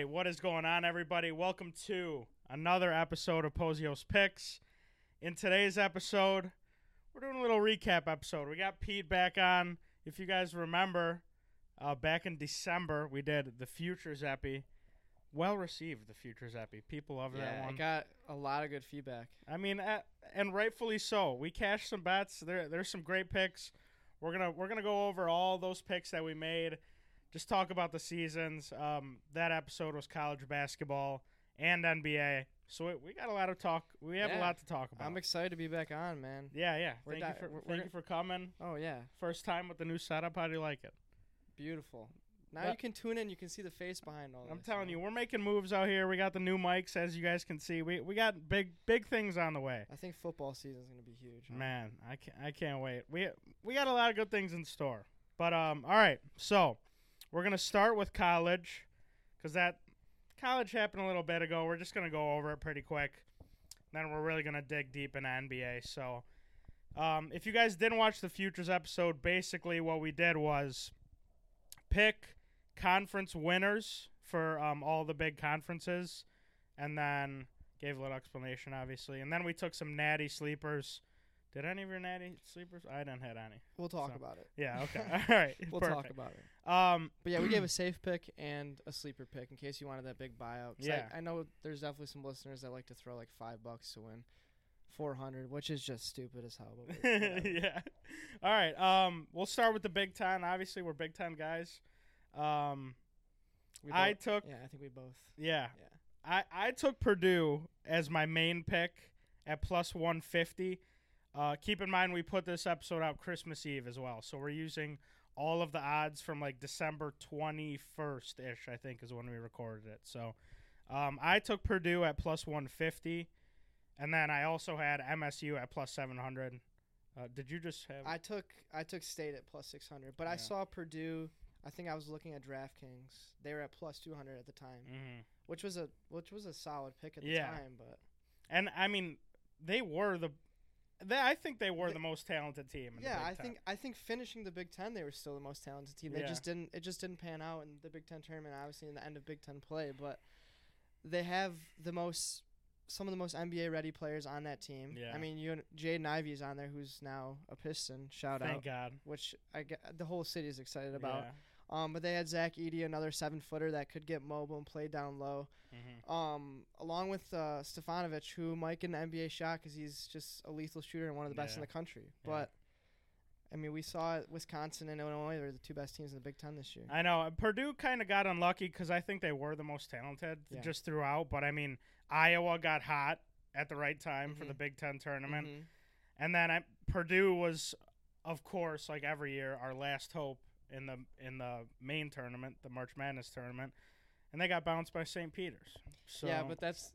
right, what is going on, everybody? Welcome to another episode of Pozios Picks. In today's episode, we're doing a little recap episode. We got Pete back on. If you guys remember, uh, back in December, we did the Futures Epi. Well received, the Futures Epi. People love that Yeah, one. I got a lot of good feedback. I mean, uh, and rightfully so. We cashed some bets. There, there's some great picks. We're gonna we're gonna go over all those picks that we made. Just talk about the seasons. Um, that episode was college basketball and NBA. So we, we got a lot of talk. We have a lot to talk about. I'm excited to be back on, man. yeah, yeah. We're Thank you for we're- thank we're- you for coming. Oh yeah, First time with the new setup. How do you like it? beautiful. Now Well- you can tune in. You can see the face behind all I'm this, telling know? you, we're making moves out here. We got the new mics, as you guys can see. We we got big big things on the way. I think football season's gonna be huge. huh? Man, I can't, I can't wait. We we got a lot of good things in store. But um, all right. So we're gonna start with college, cause that college happened a little bit ago. We're just gonna go over it pretty quick. Then we're really gonna dig deep into NBA. So, um, if you guys didn't watch the futures episode, basically what we did was pick conference winners for um all the big conferences, and then gave a little explanation, obviously. And then we took some natty sleepers. Did any of your natty sleepers? I didn't hit any. We'll talk So- about it. Yeah. Okay. All right. We'll talk about it. Um. But yeah, we gave a safe pick and a sleeper pick in case you wanted that big buyout. Yeah. I, I know there's definitely some listeners that like to throw like five bucks to win four hundred, which is just stupid as hell. But yeah. All right. Um. We'll start with the Big Ten. Obviously, we're Big Ten guys. Um. We I took. Yeah, I think we both. Yeah. Yeah. I I took Purdue as my main pick at plus one fifty. Uh, keep in mind we put this episode out Christmas Eve as well, so we're using all of the odds from like December twenty first ish. I think is when we recorded it. So, um, I took Purdue at plus one fifty, and then I also had MSU at plus seven hundred. Uh, did you just have? I took I took State at plus six hundred, but I saw Purdue. I think I was looking at DraftKings. They were at plus two hundred at the time, Mhm. which was a which was a solid pick at the Yeah. time. But And I mean, they were the. They, I think they were They- the most talented team. In yeah, the Big I think I think finishing the Big Ten, they were still the most talented team. They Yeah. just didn't it just didn't pan out in the Big Ten tournament. Obviously, in the end of Big Ten play, but they have the most some of the most NBA ready players on that team. Yeah. I mean, you Jaden Ivey's on there, who's now a Piston. Shout Thank out, Thank God. which I get, the whole city is excited about. Yeah. Um, but they had Zach Edey, another seven footer that could get mobile and play down low. Mhm. Um, along with uh, Stefanovic, who might get an NBA shot because he's just a lethal shooter and one of the best in the country. Yeah. But I mean, we saw Wisconsin and Illinois are the two best teams in the Big Ten this year. I know Purdue kind of got unlucky because I think they were the most talented Yeah. just throughout. But I mean, Iowa got hot at the right time for the Mhm. Big Ten tournament, Mhm. and then I, Purdue was, of course, like every year, our last hope in the in the main tournament, the March Madness tournament, and they got bounced by St. Peter's. So yeah, but that's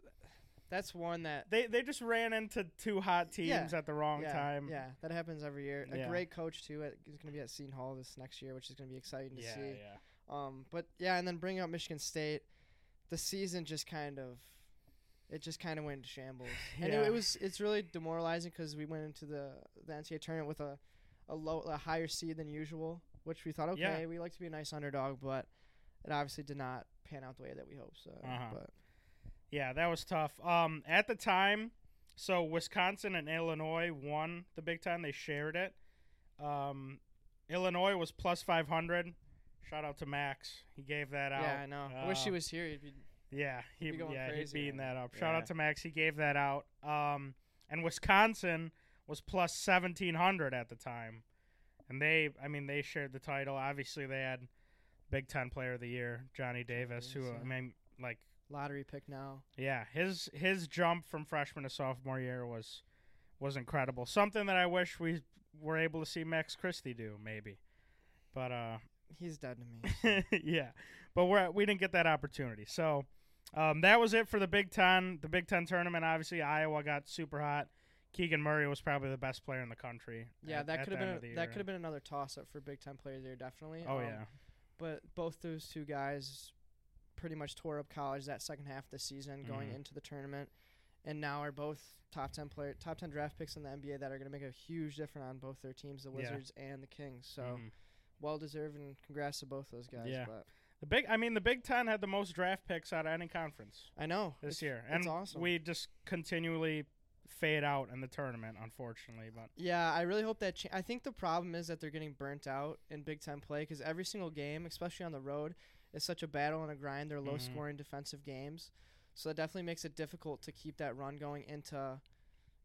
that's one that they they just ran into two hot teams Yeah. at the wrong yeah, time. Yeah, that happens every year. A Yeah. great coach too. At, is going to be at Seton Hall this next year, which is going to be exciting to yeah, see. yeah. Um, but yeah, and then bringing up Michigan State, the season just kind of, it just kind of went into shambles, and it, it was it's really demoralizing because we went into the the NCAA tournament with a a low a higher seed than usual, which we thought okay, Yeah. we like to be a nice underdog, but it obviously did not pan out the way that we hoped. So, Uh-huh. but Yeah, that was tough. Um, at the time, so Wisconsin and Illinois won the Big Ten. They shared it. Um, Illinois was plus five hundred. Shout out to Max. He gave that out. yeah, I know. I wish he Uh, was here. He'd be, Yeah, he be yeah he's beating that up. Shout Yeah. out to Max. He gave that out. Um, and Wisconsin was plus seventeen hundred at the time, and they I mean they shared the title. Obviously they had Big Ten Player of the Year Johnny Davis, who I mean like lottery pick now. yeah, his his jump from freshman to sophomore year was was incredible. Something that I wish we were able to see Max Christie do, maybe. But uh, He's dead to me. yeah, but we're we didn't get that opportunity. So um, that was it for the Big Ten. The Big Ten tournament. Obviously, Iowa got super hot. Keegan Murray was probably the best player in the country. Yeah, at- that could have been a, that could have been another toss up for Big Ten players there, definitely. Oh Um, yeah, But both those two guys pretty much tore up college that second half of the season, going Mhm. into the tournament, and now are both top ten player, top ten draft picks in the NBA that are going to make a huge difference on both their teams, the Yeah. Wizards and the Kings. So Mhm. well deserved, and congrats to both those guys. Yeah. But The big, I mean, the Big Ten had the most draft picks out of any conference I know this year, and awesome. we just continually fade out in the tournament, unfortunately. But Yeah, I really hope that. Cha- I think the problem is that they're getting burnt out in Big Ten play because every single game, especially on the road, is such a battle and a grind. They're low scoring defensive games, so that definitely makes it difficult to keep that run going into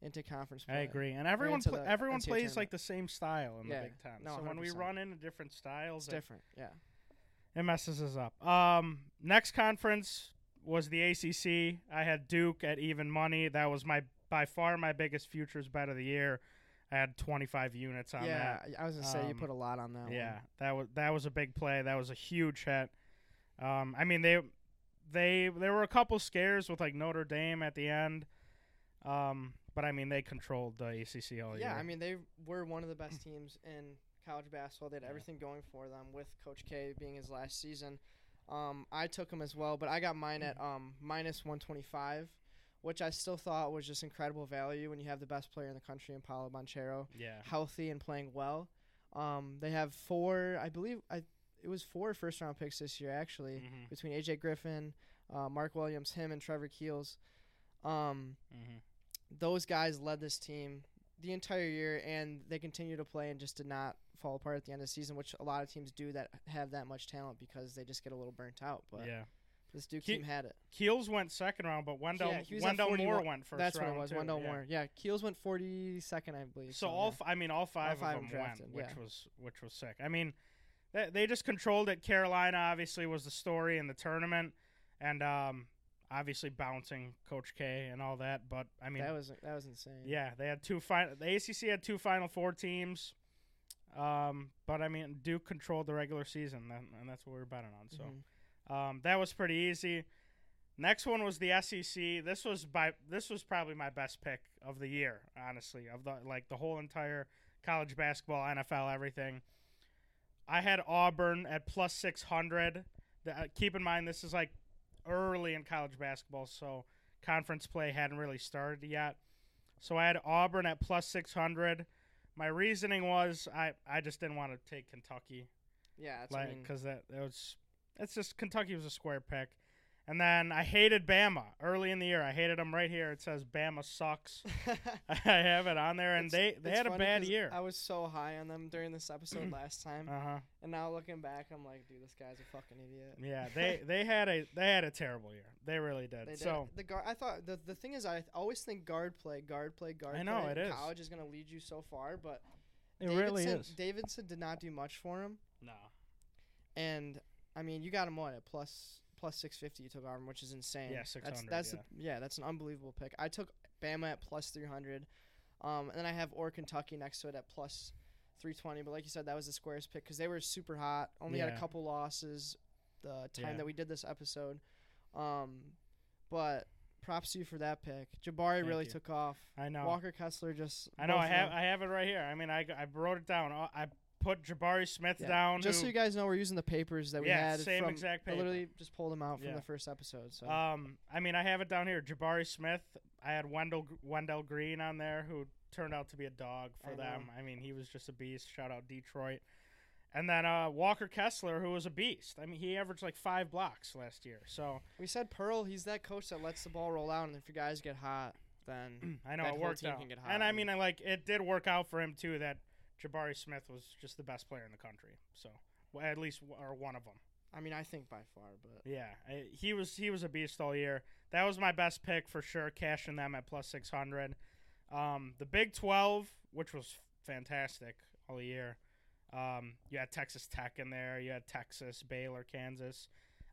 into conference play. I agree, and everyone the everyone NCAA plays tournament. like the same style in Yeah, the Big Ten. no, so when we run into different styles, It's it, different. Yeah. it messes us up. Um, next conference was the ACC. I had Duke at even money. That was my by far my biggest futures bet of the year. I had 25 units on yeah, that. Yeah, I was gonna say you Um, put a lot on that. Yeah, one. that was that was a big play. That was a huge hit. Um, I mean they they there were a couple scares with like Notre Dame at the end. Um, but I mean they controlled the ACC all year. Yeah, I mean they were one of the best teams in college basketball. They had Yeah. everything going for them with Coach K being his last season. Um, I took him as well, but I got mine at um, minus 125, which I still thought was just incredible value when you have the best player in the country in Paolo Banchero, yeah. healthy and playing well. Um, they have four, I believe, I it was four first round picks this year actually Mhm, between AJ Griffin, uh, Mark Williams, him, and Trevor Keels. Um, mhm. those guys led this team the entire year, and they continue to play and just did not fall apart at the end of the season, which a lot of teams do that have that much talent because they just get a little burnt out. But yeah. This Duke Ke- team had it. Keels went second round, but Wendell Yeah, he was at Wendell Moore went first That's round what it was. too, Wendell yeah. Moore. Yeah, Keels went 42nd, I believe. So yeah. all f- I mean all five, five of them drafted, went, which was which was sick. I mean, they, they just controlled it. Carolina obviously was the story in the tournament, and um, obviously bouncing Coach K and all that. But I mean, that was that was insane. yeah, they had two final. The ACC had two Final Four teams. Um, but I mean, Duke controlled the regular season, and, and that's what we were betting on. So. Mhm. Um, that was pretty easy. Next one was the SEC. This was by this was probably my best pick of the year, honestly, of the like the whole entire college basketball, NFL, everything. I had Auburn at plus six hundred. Uh, keep in mind this is like early in college basketball, so conference play hadn't really started yet. So I had Auburn at plus six hundred. My reasoning was I, I just didn't want to take Kentucky yeah. That's, I like mean, because that, that was it's just Kentucky was a square pick, and then I hated Bama early in the year. I hated them right here. It says Bama sucks. I have it on there, and It's- they they had a bad year. I was so high on them during this episode last time, Uh huh. and now looking back, I'm like, dude, this guy's a fucking idiot. Yeah, they they had a they had a terrible year. They really did. They did. so the guard. I thought the the thing is, I always think guard play, guard play, guard. I know, play it in is. College is going to lead you so far, but it really is. Davidson did not do much for him, No. and I mean, you got him what at plus plus six fifty. You took Auburn, which is insane. Yeah, That's 600, that's yeah. The, yeah, that's an unbelievable pick. I took Bama at plus three hundred, um, and then I have or Kentucky next to it at 320, but like you said, that was the squares pick because they were super hot. Only had a couple losses the time Yeah. that we did this episode. Um, but props to you for that pick. Jabari Thank really you. took off. I know. Walker Kessler just. I know. I have. I have it right here. I mean, I, I wrote it down. I put Jabari Smith Yeah. down. Just so you guys know, we're using the papers that we yeah, had same from. exact I literally just pulled them out from Yeah. the first episode. So Um, I mean, I have it down here. Jabari Smith. I had Wendell Wendell Green on there, who turned out to be a dog for I them. know. I mean, he was just a beast. Shout out Detroit. And then uh, Walker Kessler, who was a beast. I mean, he averaged like five blocks last year. So we said Pearl. He's that coach that lets the ball roll out, and if your guys get hot, then I know it whole worked team out. can get hot, And I mean, I like it did work out for him too. That Jabari Smith was just the best player in the country. So well, at least or one of them. I mean, I think by far, but Yeah, I, he was he was a beast all year. That was my best pick for sure. Cashing them at plus six hundred. Um, the Big Twelve, which was fantastic all year. Um, you had Texas Tech in there. You had Texas, Baylor, Kansas.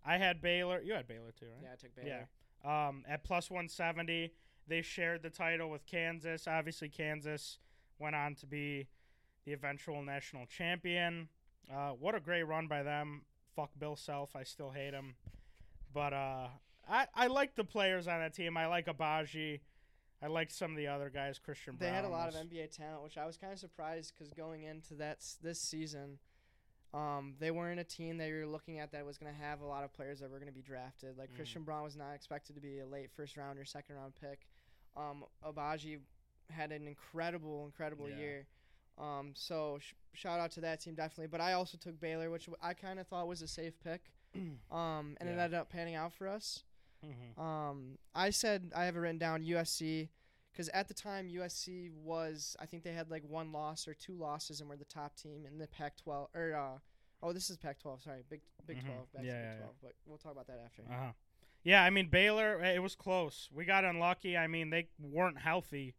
I had Baylor. You had Baylor too, right? yeah, I took Baylor. Yeah. Um, at plus 170, they shared the title with Kansas. Obviously, Kansas went on to be the eventual national champion. Uh, what a great run by them. Fuck Bill Self. I still hate him. But uh, I, I like the players on that team. I like Agbaji. I like some of the other guys. Christian They had a lot of NBA talent, which I was kind of surprised because going into that this season, um, they weren't a team that you were looking at that was going to have a lot of players that were going to be drafted. Like Mm. Christian Braun was not expected to be a late first round or second round pick. Um, Agbaji had an incredible, incredible Yeah. year. Um, so sh- shout out to that team definitely. But I also took Baylor, which I kind of thought was a safe pick. um, and it ended up panning out for us. Mhm. Um, I said I have it written down USC because at the time USC was I think they had like one loss or two losses and were the top team in the Pac-12 or uh, oh this is Pac-12 sorry Big Big Mhm. 12 back Yeah, to yeah, Big yeah. 12 but we'll talk about that after. Uh-huh. Yeah, I mean Baylor, eh, it was close. We got unlucky. I mean they weren't healthy,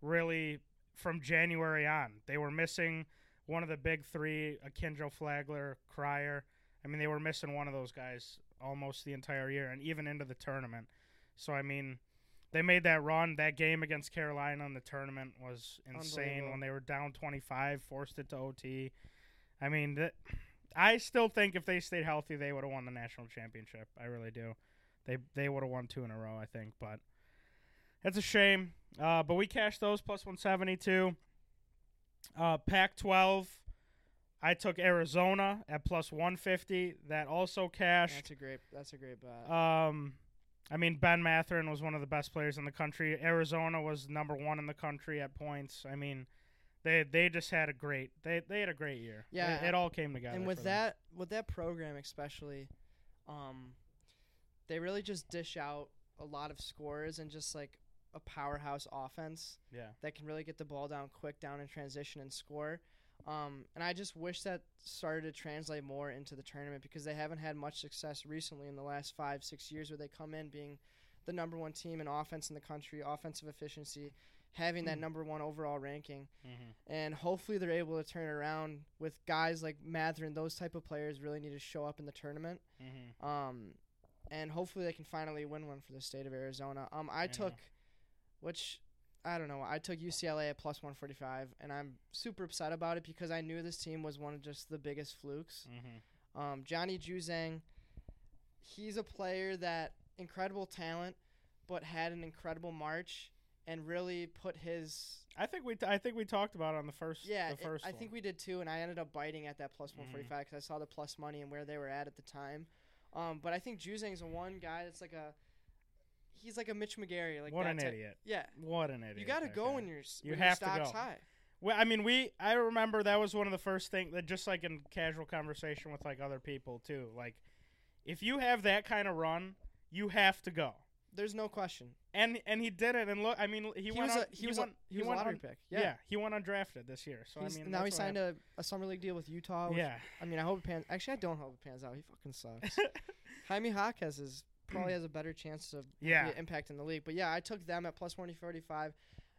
really, from January on. They were missing one of the big three: Akinjo Flagler, Cryer. I mean they were missing one of those guys almost the entire year, and even into the tournament. So I mean, they made that run. That game against Carolina in the tournament was insane when they were down 25, forced it to OT. I mean, th- I still think if they stayed healthy, they would have won the national championship. I really do. They they would have won two in a row, I think. But it's a shame. Uh, but we cashed those plus 172. Uh, Pac-12. I took Arizona at plus 150. That also cashed. That's a great that's a great bet. Um, I mean, Ben Mathurin was one of the best players in the country. Arizona was number one in the country at points. I mean, they they just had a great they they had a great year. Yeah, it, it all came together. and with that with that program especially um they really just dish out a lot of scores and just like a powerhouse offense yeah, that can really get the ball down quick down in transition and score um and i just wish that started to translate more into the tournament because they haven't had much success recently in the last five six years where they come in being the number one team in offense in the country offensive efficiency having that Mm. number one overall ranking hmm and hopefully they're able to turn it around with guys like Mathurin those type of players really need to show up in the tournament. hmm Um, and hopefully they can finally win one for the state of Arizona. Um, I took, which I don't know, I took UCLA at plus one forty five, and I'm super upset about it because I knew this team was one of just the biggest flukes. hmm Um, Johnny Juzang, he's a player that incredible talent, but had an incredible March and really put his I think we t- I think we talked about it on the first yeah, the it- first I think we did too, and I ended up biting at that plus Mhm. 145 because I saw the plus money and where they were at at the time. Um, but I think Juzang's a one guy that's like a, he's like a Mitch McGary, like what that an type- idiot. Yeah, What an idiot. you got to go guy. when you're You when have to your stock's go. high. Well, I mean, we I remember that was one of the first things that just like in casual conversation with like other people too. Like, if you have that kind of run, you have to go. There's no question. And and he did it. And look, I mean, he, He, went was on, a he, was went, a he was a went lottery un- pick. yeah. Yeah. he went undrafted this year. So He's- I mean, now he signed a, a summer league deal with Utah. Which, Yeah, I mean, I hope it pans. Actually, I don't hope it pans out. He fucking sucks. Jaime Jaquez is probably has a better chance of Yeah. impact in the league. But yeah, I took them at plus one forty five.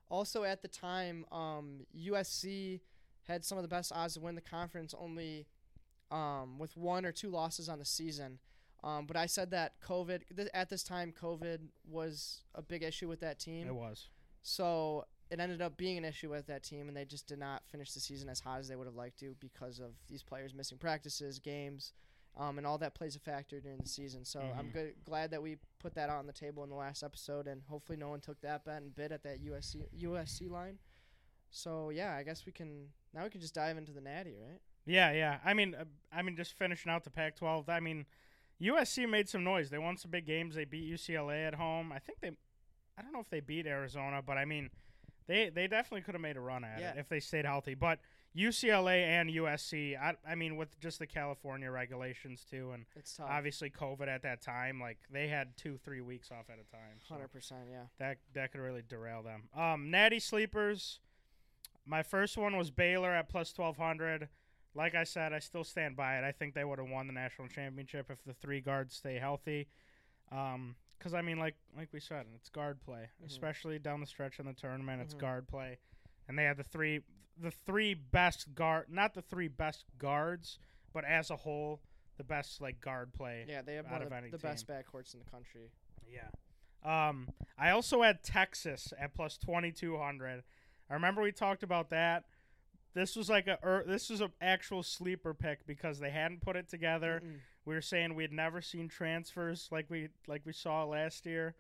Also at the time, um, USC had some of the best odds to win the conference, only um, with one or two losses on the season. Um, but I said that COVID th- at this time, COVID was a big issue with that team. it was. So it ended up being an issue with that team, and they just did not finish the season as hot as they would have liked to because of these players missing practices, games, um, and all that plays a factor during the season. So I'm Mhm. good, glad that we put that on the table in the last episode, and hopefully no one took that bet and bid at that USC USC line. So yeah, I guess we can now we can just dive into the natty, right? Yeah, yeah. I mean, uh, I mean, just finishing out the Pac-12. I mean, USC made some noise. They won some big games. They beat UCLA at home. I think they, I don't know if they beat Arizona, but I mean, they they definitely could have made a run at Yeah. it if they stayed healthy. But UCLA and USC, I, I mean, with just the California regulations too, and It's tough. obviously COVID at that time, like they had two, three weeks off at a time. so Hundred percent, yeah. that that could really derail them. Um, Natty sleepers. My first one was Baylor at plus twelve hundred. Like I said, I still stand by it. I think they would have won the national championship if the three guards stay healthy. Um, because I mean, like like we said, it's guard play, Mhm. especially down the stretch in the tournament. It's Mhm. guard play, and they had the three the three best guard, not the three best guards, but as a whole, the best like guard play Yeah, they have out one of any the best backcourts in the country. Yeah. Um, I also had Texas at plus twenty two hundred. I remember we talked about that. This was like a er, this was an actual sleeper pick because they hadn't put it together. Mm-mm. We were saying we had never seen transfers like we like we saw last year,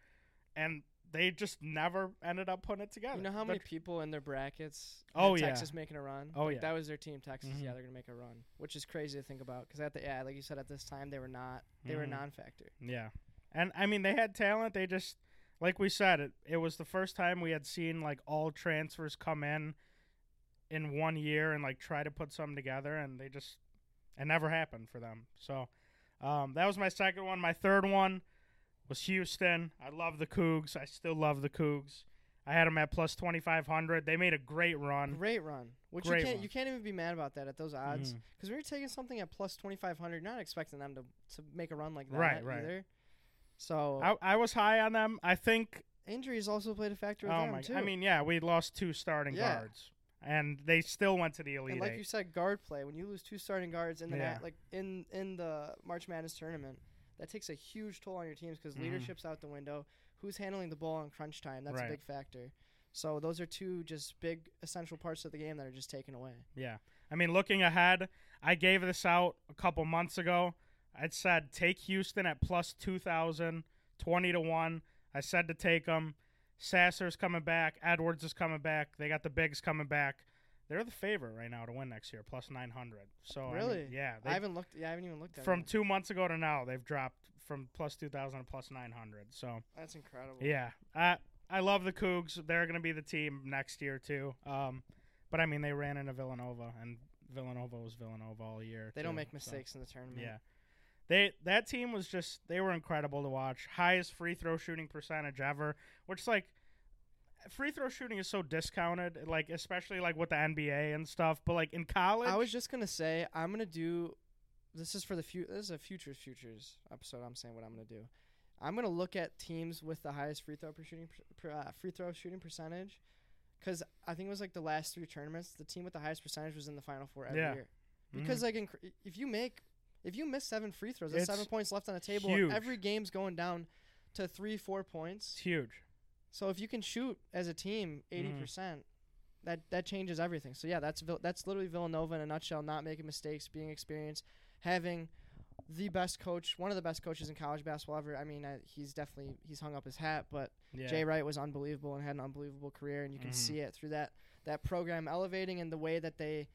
and they just never ended up putting it together. You know how many people in their brackets? Oh, had yeah. Texas making a run. Oh, Like, yeah. that was their team. Texas, Mhm. yeah, they're gonna make a run, which is crazy to think about. Because at the yeah, like you said, at this time they were not. They were a Mhm. non-factor. Yeah. And I mean they had talent, they just like we said, it it was the first time we had seen like all transfers come in in one year and like try to put something together and they just it never happened for them. So Um, that was my second one. My third one was Houston. I love the Cougs. I still love the Cougs. I had them at plus 2,500. They made a great run. Great run. Which Great you can't run. you can't even be mad about that at those odds. Mhm. Because when you're taking something at plus twenty five hundred, you're not expecting them to to make a run like that Right, right. either. So I, I was high on them. I think. injuries also played a factor with Oh them my! too. I mean, yeah, we lost two starting Yeah. guards, and they still went to the elite and like eight. you said, guard play. When you lose two starting guards in the Yeah. nat, like in in the March Madness tournament, that takes a huge toll on your teams because Mhm. leadership's out the window. Who's handling the ball in crunch time? That's Right. a big factor. So those are two just big essential parts of the game that are just taken away. Yeah. I mean, looking ahead, I gave this out a couple months ago. I'd said take Houston at plus 2,000, 20 to 1. I said to take them. Sasser's coming back. Edwards is coming back. They got the bigs coming back. They're the favorite right now to win next year, plus 900. So, I mean, Really? yeah. I haven't looked. Yeah, I haven't even looked at it. from it. two months ago to now, they've dropped from plus 2,000 to plus 900. So, That's incredible. yeah. I, I love the Cougs. They're going to be the team next year, too. Um, but, I mean, they ran into Villanova, and Villanova was Villanova all year. They don't too, make so, mistakes in the tournament. yeah. They that team was just they were incredible to watch. Highest free throw shooting percentage ever, which like free throw shooting is so discounted, like especially like with the NBA and stuff. But like in college, I was just gonna say I'm gonna do. This is for the future. This is a futures futures episode. I'm saying what I'm gonna do. I'm gonna look at teams with the highest free throw per shooting per, uh, free throw shooting percentage, because I think it was like the last three tournaments. The team with the highest percentage was in the final four every Yeah. year. Mhm. Because like in, if you make if you miss seven free throws, that's It's seven points left on the table. Every game's going down to three four points. it's huge. So if you can shoot as a team 80 Mhm. percent, that that changes everything. So yeah, that's that's literally Villanova in a nutshell. Not making mistakes, being experienced, having the best coach, one of the best coaches in college basketball ever. I mean, uh, he's definitely he's hung up his hat, but Yeah. Jay Wright was unbelievable and had an unbelievable career, and you can Mhm. see it through that that program elevating and the way that they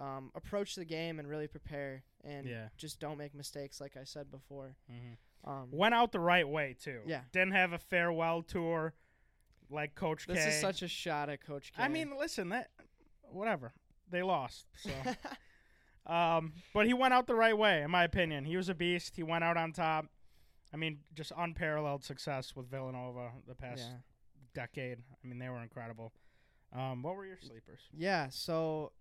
um, approach the game and really prepare and Yeah. just don't make mistakes, like I said before. Mhm. Um, Went out the right way too. Yeah. Didn't have a farewell tour like Coach this K. is such a shot at Coach K. I mean, listen, that whatever. They lost. So Um, but he went out the right way, in my opinion. He was a beast. He went out on top. I mean, just unparalleled success with Villanova the past yeah. decade. I mean, they were incredible. Um, what were your sleepers? Yeah, so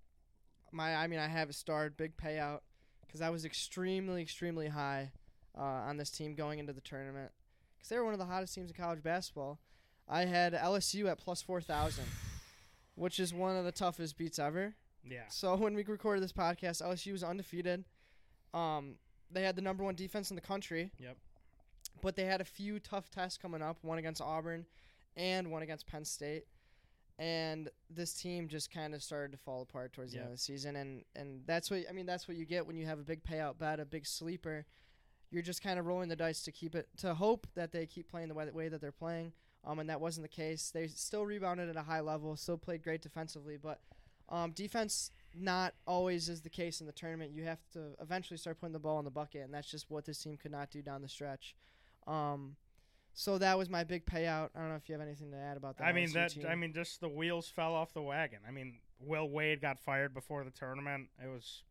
my I mean I have a starred big payout because I was extremely extremely high uh, on this team going into the tournament because they were one of the hottest teams in college basketball. I had LSU at plus four thousand, which is one of the toughest beats ever. Yeah. So when we recorded this podcast, LSU was undefeated. Um, they had the number one defense in the country. Yep. But they had a few tough tests coming up, one against Auburn and one against Penn State. And this team just kind of started to fall apart towards the end of the season and and that's what I mean that's what you get when you have a big payout bet, a big sleeper. You're just kind of rolling the dice to keep it to hope that they keep playing the way, way that they're playing. Um, and that wasn't the case. They still rebounded at a high level, still played great defensively, but um, defense not always is the case in the tournament. You have to eventually start putting the ball in the bucket, and that's just what this team could not do down the stretch. Um, so that was my big payout. I don't know if you have anything to add about that. I mean LSU that. team. I mean, just the wheels fell off the wagon. I mean, Will Wade got fired before the tournament. It was.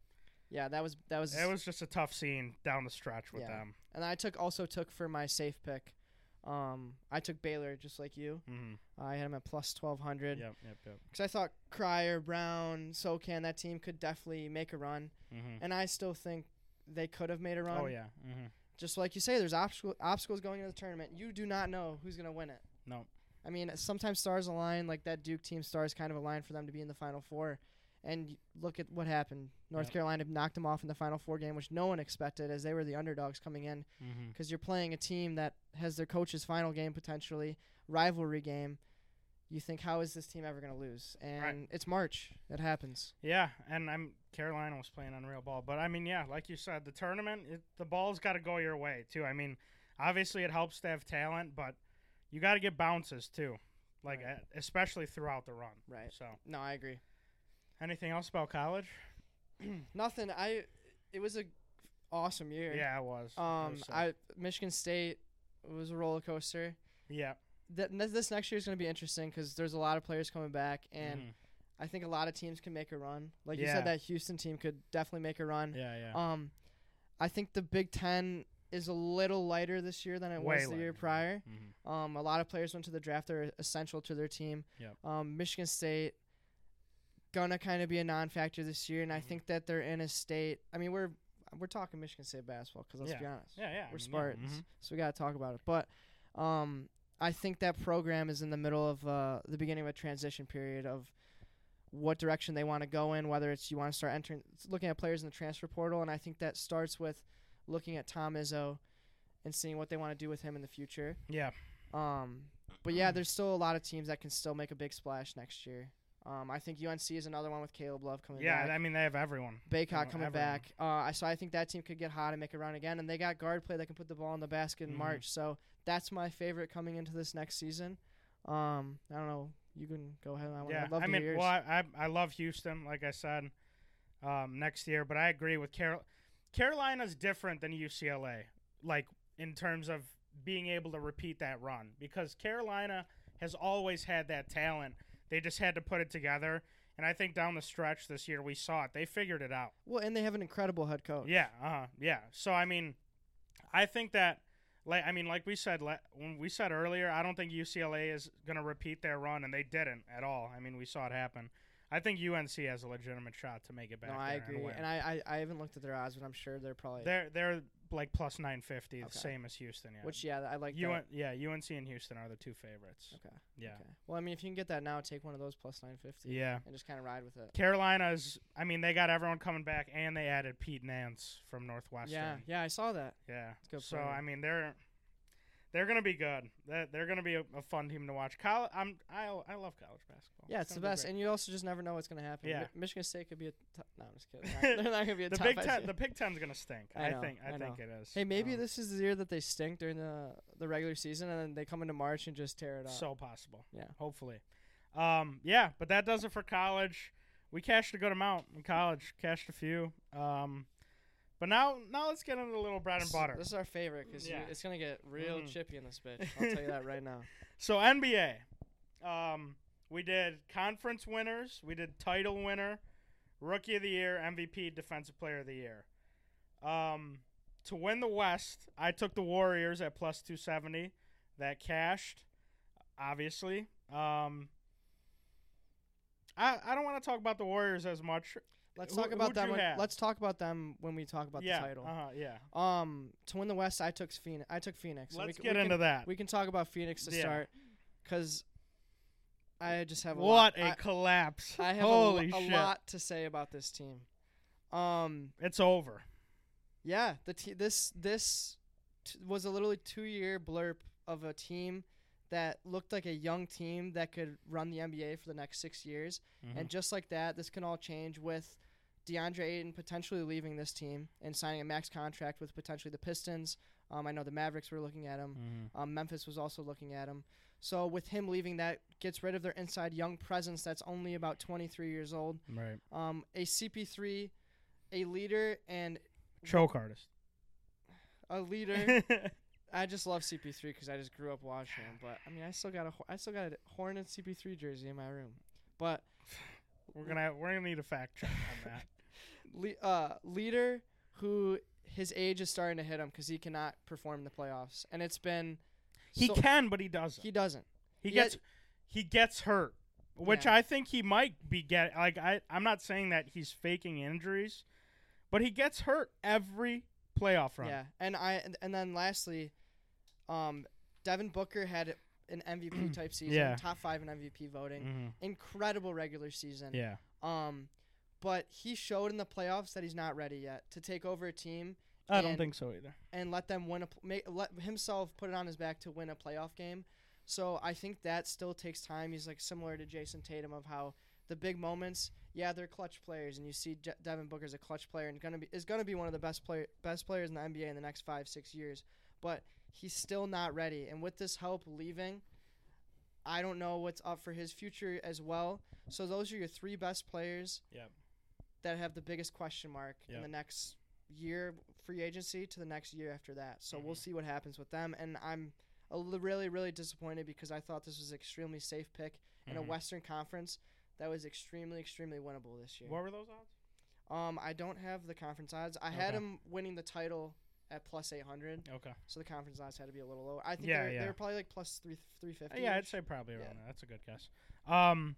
yeah, that was that was. It was just a tough scene down the stretch with Yeah. them. and I took also took for my safe pick. Um, I took Baylor just like you. Mm-hmm. I had him at plus twelve hundred Yep. Yep. Yep. because I thought Cryer, Brown, Sochan that team could definitely make a run, Mm-hmm. and I still think they could have made a run. Oh yeah. Mm-hmm. just like you say, there's obstacle, obstacles going into the tournament. You do not know who's going to win it. No. I mean, sometimes stars align, like that Duke team stars kind of align for them to be in the Final Four. And look at what happened. North Yep. Carolina knocked them off in the Final Four game, which no one expected as they were the underdogs coming in. Mm-hmm. Because you're playing a team that has their coach's final game potentially, rivalry game. You think, how is this team ever going to lose? And Right. it's March. It happens. Yeah, and I'm Carolina was playing unreal ball, but I mean, yeah, like you said, the tournament, it, the ball's got to go your way too. I mean, obviously it helps to have talent, but you got to get bounces too, like Right. especially throughout the run. Right. So, No, I agree. Anything else about college? Nothing. I. It was a awesome year. Yeah, it was. It Um, was. I Michigan State was a roller coaster. yeah, That this next year is going to be interesting because there's a lot of players coming back, and mhm. I think a lot of teams can make a run. Like you said, that Houston team could definitely make a run. yeah, yeah. Um, I think the Big Ten is a little lighter this year than it Way was the year prior. Mhm. Um, a lot of players went to the draft that are essential to their team. Yep. Um, Michigan State gonna kind of be a non-factor this year, and I Mhm. think that they're in a state. I mean, we're we're talking Michigan State basketball because let's Yeah. be honest, Yeah, yeah. I we're mean, yeah, Spartans, mhm. so we gotta talk about it. But um, I think that program is in the middle of uh, the beginning of a transition period of what direction they want to go in. Whether it's you want to start entering, looking at players in the transfer portal, and I think that starts with looking at Tom Izzo and seeing what they want to do with him in the future. Yeah. Um, but yeah, there's still a lot of teams that can still make a big splash next year. Um, I think UNC is another one with Caleb Love coming back. Yeah, back. I mean they have everyone. Bacot coming everyone. back. Uh, I- so I think that team could get hot and make a run again. And they got guard play that can put the ball in the basket in Mhm. March. So that's my favorite coming into this next season. Um, I don't know. You can go ahead. I Yeah, love I mean, well. I, I I love Houston, like I said, um, next year. But I agree with Carol. Carolina's different than UCLA, like in terms of being able to repeat that run, because Carolina has always had that talent. They just had to put it together, and I think down the stretch this year we saw it. They figured it out. well, and they have an incredible head coach. Yeah, Uh-huh, yeah. So I mean, I think that, like, I mean, like we said, le- when we said earlier, I don't think UCLA is gonna repeat their run, and they didn't at all. I mean, we saw it happen. I think UNC has a legitimate shot to make it back. No, I agree. win. And I, I, I haven't looked at their odds, but I'm sure they're probably. they're they're like plus nine fifty, the Okay. same as Houston. Yeah. which yeah, I like. UN, that. yeah, UNC and Houston are the two favorites. Okay. Yeah, Okay. Well, I mean, if you can get that now, take one of those plus 950 yeah. and just kind of ride with it. Carolina's. I mean, they got everyone coming back, and they added Pete Nance from Northwestern. Yeah, yeah, I saw that. Yeah. good so. I mean, they're they're gonna be good. They're, they're gonna be a, a fun team to watch. College, I'm I I love college basketball. Yeah, it's the gonna be best, and you also just never know what's gonna happen. Yeah. Mi- Michigan State could be a. T- no, I'm just kidding. They're not gonna be a the top Big Ten, team. the Big Ten's gonna stink. I I, think I, I think it is. Hey, maybe Um, this is the year that they stink during the the regular season, and then they come into March and just tear it up. so possible. Yeah. Hopefully. Um. Yeah, but that does it for college. We cashed a good amount in college. Cashed a few. Um. But now, now let's get into a little bread and butter. This is our favorite because Yeah. it's gonna get real Mhm. chippy in this bitch. I'll tell you that right now. So NBA, um, we did conference winners, we did title winner, rookie of the year, MVP, defensive player of the year. Um, to win the West, I took the Warriors at plus two seventy. That cashed, obviously. Um, I I don't want to talk about the Warriors as much. Let's talk about who'd them. When, let's talk about them when we talk about yeah, the title. uh-huh, yeah. Um, to win the West, I took Phoenix. I took Phoenix. We Let's c- get we into can, that. We can talk about Phoenix to Yeah. start, because I just have a What lot. a I- collapse! I have Holy a, a lot to say about this team. Um, It's over. yeah, the te- this this t- was a literally two year blurb of a team that looked like a young team that could run the NBA for the next six years, Mm-hmm. and just like that, this can all change with DeAndre Ayton potentially leaving this team and signing a max contract with potentially the Pistons. Um, I know the Mavericks were looking at him. Mhm. Um, Memphis was also looking at him. So with him leaving, that gets rid of their inside young presence that's only about 23 years old. Right. Um, a CP3, a leader, and Choke artist. a leader. I just love CP3 because I just grew up watching him. But I mean, I still got a I still got a Hornet CP3 jersey in my room. But We're gonna we're gonna need a fact check on that. le- uh, leader who his age is starting to hit him because he cannot perform in the playoffs, and it's been He so- can, but he doesn't. he doesn't. He he had- gets he gets hurt, which Yeah. I think he might be get. Like I, I'm not saying that he's faking injuries, but he gets hurt every playoff run. Yeah, and I and then lastly, um, Devin Booker had an MVP type season, Yeah. top five in MVP voting, Mhm. incredible regular season. Yeah. Um, but he showed in the playoffs that he's not ready yet to take over a team I don't think so either. and let them win a make let himself put it on his back to win a playoff game. So I think that still takes time. He's like similar to Jayson Tatum of how the big moments, yeah, they're clutch players, and you see Je- Devin Booker's a clutch player and gonna be is gonna be one of the best player best players in the NBA in the next five six years. But he's still not ready, and with this help leaving, I don't know what's up for his future as well. So those are your three best players Yep. that have the biggest question mark in the next year free agency to the next year after that. So we'll Mhm. see what happens with them. And I'm a really, really disappointed because I thought this was an extremely safe pick in a Mhm. Western Conference that was extremely, extremely winnable this year. What were those odds? Um, I don't have the conference odds. I had Okay. him winning the title at plus 800, Okay. so the conference odds had to be a little lower. I think Yeah, they're, yeah. they're probably like plus three 350. yeah, I'd say probably Yeah. around there. That's a good guess. Um,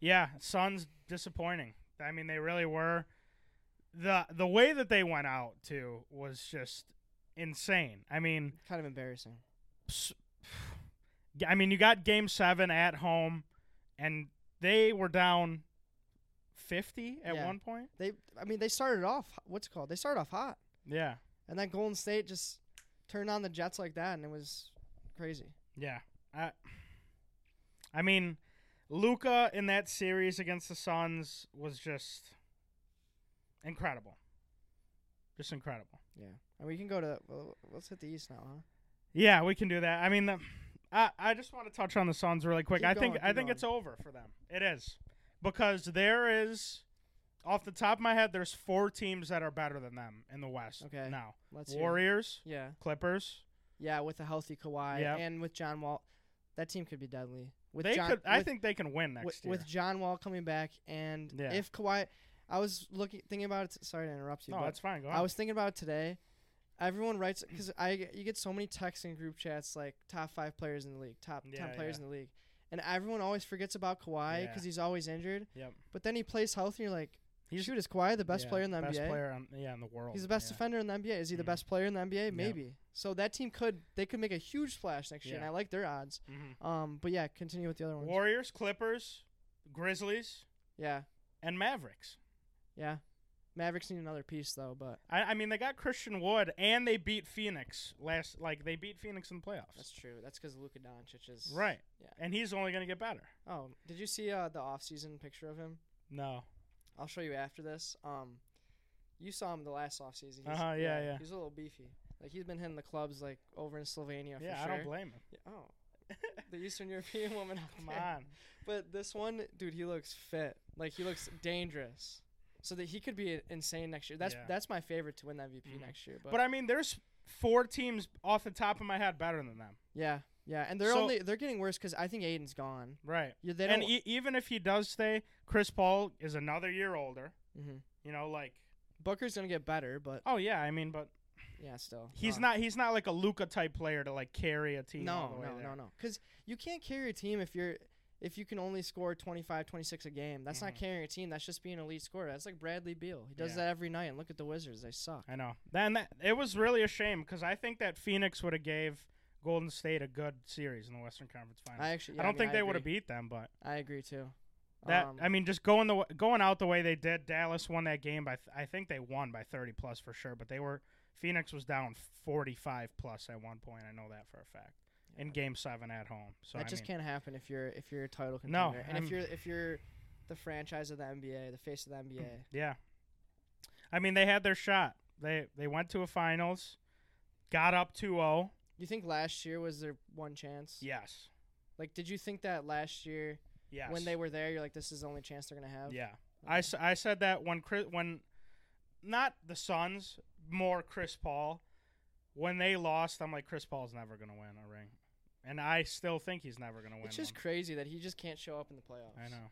yeah, Suns disappointing. I mean, they really were. the The way that they went out too was just insane. I mean, kind of embarrassing. I mean, you got Game Seven at home, and they were down fifty at Yeah. one point. They, I mean, they started off what's it called? They started off hot, Yeah, and then Golden State just turned on the Jets like that, and it was crazy. yeah. I, I mean, Luka in that series against the Suns was just incredible. Just incredible. Yeah, and we can go to well, let's hit the East now, huh? Yeah, we can do that. I mean, the, I I just want to touch on the Suns really quick. Keep I think I think going. it's over for them. It is because there is, off the top of my head, there's four teams that are better than them in the West. Okay. Now, Let's hear. Warriors, Yeah, Clippers. yeah, with a healthy Kawhi Yep. and with John Wall, that team could be deadly. With they John, could. I with- think they can win next with, year. with John Wall coming back, and Yeah. if Kawhi, I was looking thinking about it. Sorry to interrupt you, no, but that's fine. Go I was thinking about it today. Everyone writes because I you get so many texts in group chats like top five players in the league, top Yeah, ten players yeah. in the league, and everyone always forgets about Kawhi Yeah. because he's always injured. Yep. But then he plays healthy. You're like, He's shoot, is Kawhi the best yeah, player in the best NBA? player on, yeah, in the world. He's the best yeah. defender in the NBA. Is he the Mhm. best player in the NBA? Yep. Maybe. So that team could they could make a huge splash next year, and. I like their odds. Mhm. Um, but yeah, continue with the other ones. Warriors, Clippers, Grizzlies, yeah, and Mavericks. yeah. Mavericks need another piece though, but I, I mean, they got Christian Wood, and they beat Phoenix last. Like they beat Phoenix in the playoffs. that's true. That's because Luka Doncic is right. Yeah. And he's only gonna get better. Oh, did you see uh, the off-season picture of him? No. I'll show you after this. Um, you saw him the last offseason. He's- Uh-huh, yeah, yeah. He's a little beefy. Like he's been hitting the clubs like over in Slovenia. Yeah, I sure. don't blame him. Yeah, oh, the Eastern European woman. Come there. on. But this one, dude, he looks fit. Like he looks dangerous. So that he could be insane next year. That's Yeah. that's my favorite to win the MVP Mhm. next year. But, But I mean, there's four teams off the top of my head better than them. yeah, yeah, and they're So- only they're getting worse because I think Ayton's gone. Right. Yeah, they and e- even if he does stay, Chris Paul is another year older. Mm-hmm. You know, like Booker's gonna get better, but oh yeah, I mean, but yeah, still he's not he's not like a Luka type player to like carry a team. No, no, there. no, no. Because you can't carry a team if you're if you can only score 25, 26 a game. That's not Mhm. carrying a team. That's just being an elite scorer. That's like Bradley Beal. He does Yeah. that every night. And look at the Wizards. They suck. I know. Then that it was really a shame because I think that Phoenix would have gave Golden State a good series in the Western Conference Finals. I actually. I don't mean, think I they would have beat them, but I agree too. that Um, I mean, just going the going out the way they did, Dallas won that game by th- I think they won by thirty plus for sure, but they were Phoenix was down forty five plus at one point. I know that for a fact in Game Seven at home. So that I just mean, can't happen if you're if you're a title No, contender. and I'm- if you're if you're the franchise of the NBA, the face of the NBA. yeah. I mean, they had their shot. They they went to a finals, got up 2-0. You think last year was their one chance? Yes. Like, did you think that last year Yes. when they were there, you're like, this is the only chance they're gonna have? Yeah. I I said that when Chris, when not the Suns, more Chris Paul, when they lost, I'm like Chris Paul's never gonna win a ring, and I still think he's never gonna win. It's just one. crazy that he just can't show up in the playoffs. I know.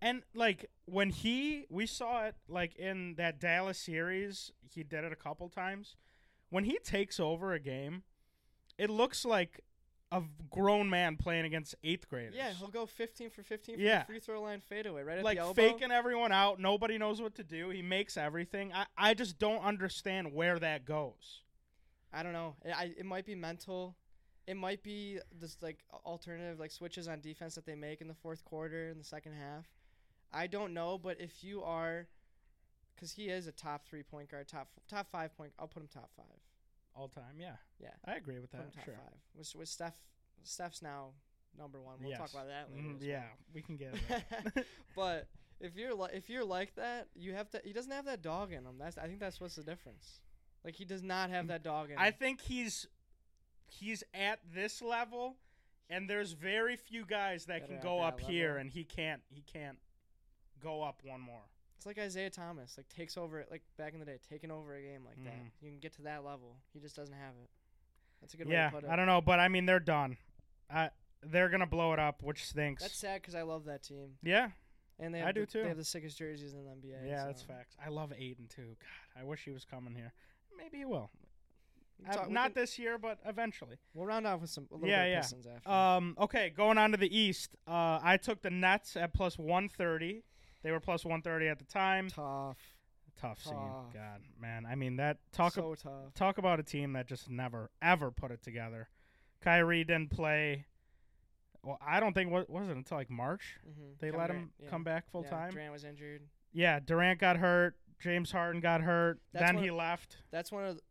And like when he, we saw it like in that Dallas series, he did it a couple times. When he takes over a game, it looks like a grown man playing against eighth graders. Yeah, he'll go 15 for 15 from Yeah. the free throw line fadeaway right at like the elbow. Like faking everyone out. Nobody knows what to do. He makes everything. I, I just don't understand where that goes. I don't know. It, I, it might be mental. It might be this like alternative like switches on defense that they make in the fourth quarter in the second half. I don't know, but if you are, because he is a top three point guard, top top five point. I'll put him top five. All time, yeah. Yeah. I agree with that. top Sure. five. With with Steph, Steph's now number one. We'll talk about that later. Mm-hmm. As yeah, well. we can get it. but if you're li- if you're like that, you have to. He doesn't have that dog in him. That's I think that's what's the difference. Like he does not have that dog in him. I think he's he's at this level, and there's very few guys that That can go up here, and he can't. He can't go up one more. It's like Isaiah Thomas, like takes over it, like back in the day, taking over a game like that. Mhm. You can get to that level. He just doesn't have it. That's a good Yeah, way to put it. I don't know, but I mean they're done. I they're gonna blow it up, which stinks. That's sad because I love that team. yeah, And they I do the, too. They have the sickest jerseys in the NBA. Yeah, that's so. facts. I love Ayton too. God, I wish he was coming here. Maybe he will. Uh, talk- not can- this year, but eventually. We'll round off with some a little Yeah, yeah. Pistons after. Um, okay, going on to the East. Uh, I took the Nets at plus 130. They were plus 130 at the time. tough. Tough scene. Tough. God, man. I mean, that talk so tough. talk about a team that just never ever put it together. Kyrie didn't play. Well, I don't think what was it until like March Mm-hmm. they let him come back full time. Durant was injured. Yeah, Durant got hurt. James Harden got hurt. That's then he of- left. That's one of. The,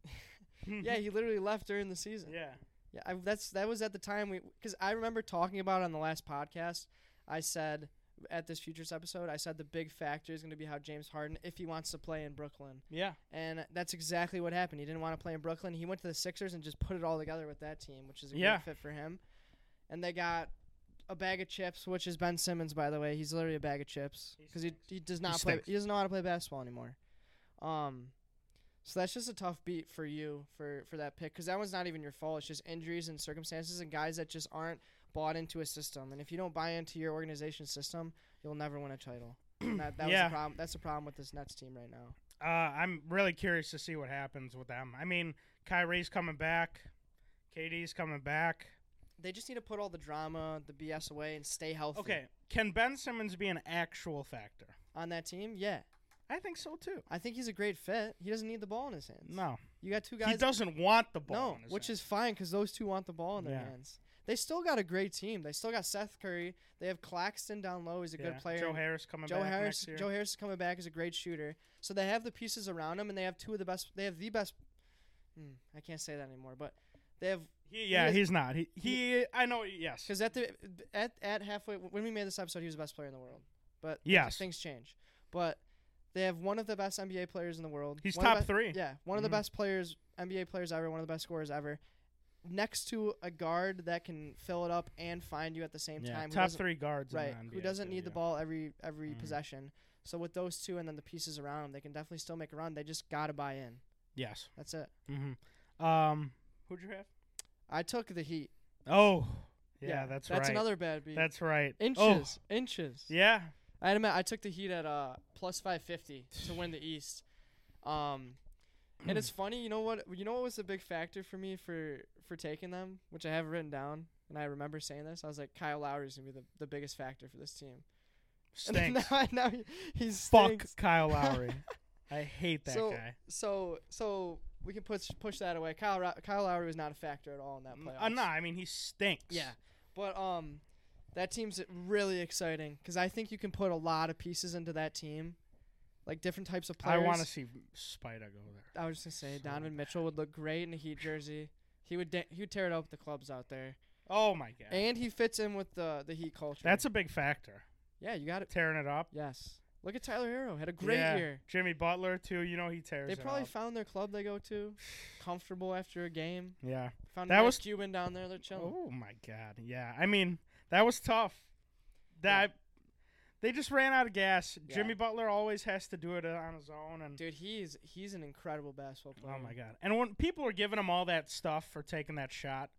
yeah, he literally left during the season. yeah. Yeah, I, that's that was at the time we because I remember talking about it on the last podcast. I said at this futures episode, I said the big factor is going to be how James Harden if he wants to play in Brooklyn, Yeah. and that's exactly what happened. He didn't want to play in Brooklyn. He went to the Sixers and just put it all together with that team, which is a Yeah. great fit for him. And they got a bag of chips, which is Ben Simmons, by the way. He's literally a bag of chips because he he does not He play. He doesn't know how to play basketball anymore. Um, so that's just a tough beat for you for for that pick because that one's not even your fault. It's just injuries and circumstances and guys that just aren't bought into a system. And if you don't buy into your organization's system, you'll never win a title. That that was Yeah. the problem. That's the problem with this Nets team right now. Uh, I'm really curious to see what happens with them. I mean, Kyrie's coming back. KD's coming back. They just need to put all the drama, the BS away, and stay healthy. Okay, can Ben Simmons be an actual factor? On that team, yeah, I think so too. I think he's a great fit. He doesn't need the ball in his hands. No, you got two guys. he doesn't want the ball. no, in his which hands. is fine because those two want the ball in their Yeah. hands. They still got a great team. They still got Seth Curry. They have Claxton down low. He's a Yeah. good player. Joe Harris coming Joe back Harris. Joe Harris is coming back as a great shooter. So they have the pieces around him, and they have two of the best. They have the best. Hmm, I can't say that anymore, but they have He, yeah, is- he's not. He, he I know. Yes. because at the at at halfway when we made this episode, he was the best player in the world. But Yes. things change. But they have one of the best NBA players in the world. He's One top be- three. Yeah, one of the Mhm. best players, NBA players ever, one of the best scorers ever. Next to a guard that can fill it up and find you at the same Yeah, time. who top three guards. in right? the Who doesn't too, need the ball every every Mhm. possession. So with those two and then the pieces around them, they can definitely still make a run. They just gotta buy in. Yes. That's it. Mm-hmm. Um, who'd you have? I took the Heat. Oh, yeah, that's, That's right. That's another bad beat. That's right. inches, inches. Oh, yeah. I admit I took the Heat at uh plus five fifty to win the East. Um, and it's funny, you know what? You know what was the big factor for me for for taking them, which I have written down, and I remember saying this. I was like, Kyle Lowry is gonna be the, the biggest factor for this team. And Stinks. now, now he, he's Fuck Kyle Lowry. I hate that So- guy. So so we can push push that away. Kyle Kyle Lowry was not a factor at all in that playoffs. Uh, no, I mean he stinks. Yeah, but um, that team's really exciting because I think you can put a lot of pieces into that team, like different types of players. I want to see Spida go there. I was just gonna say so Donovan bad. Mitchell would look great in a Heat jersey. He would da- he would tear it up with the clubs out there, Oh my god. and he fits in with the the Heat culture. That's a big factor. yeah, you got it. Tearing it up. Yes, look at Tyler Herro. Had a great Yeah. year. Jimmy Butler too. You know he tears They probably up. found their club they go to, comfortable after a game. yeah. Found That a was- Cuban down there. They're chilling. Oh my god. Yeah. I mean that was tough. That they just ran out of gas. Yeah. Jimmy Butler always has to do it on his own, and Dude, he's he's an incredible basketball player. oh my god. And when people are giving him all that stuff for taking that shot,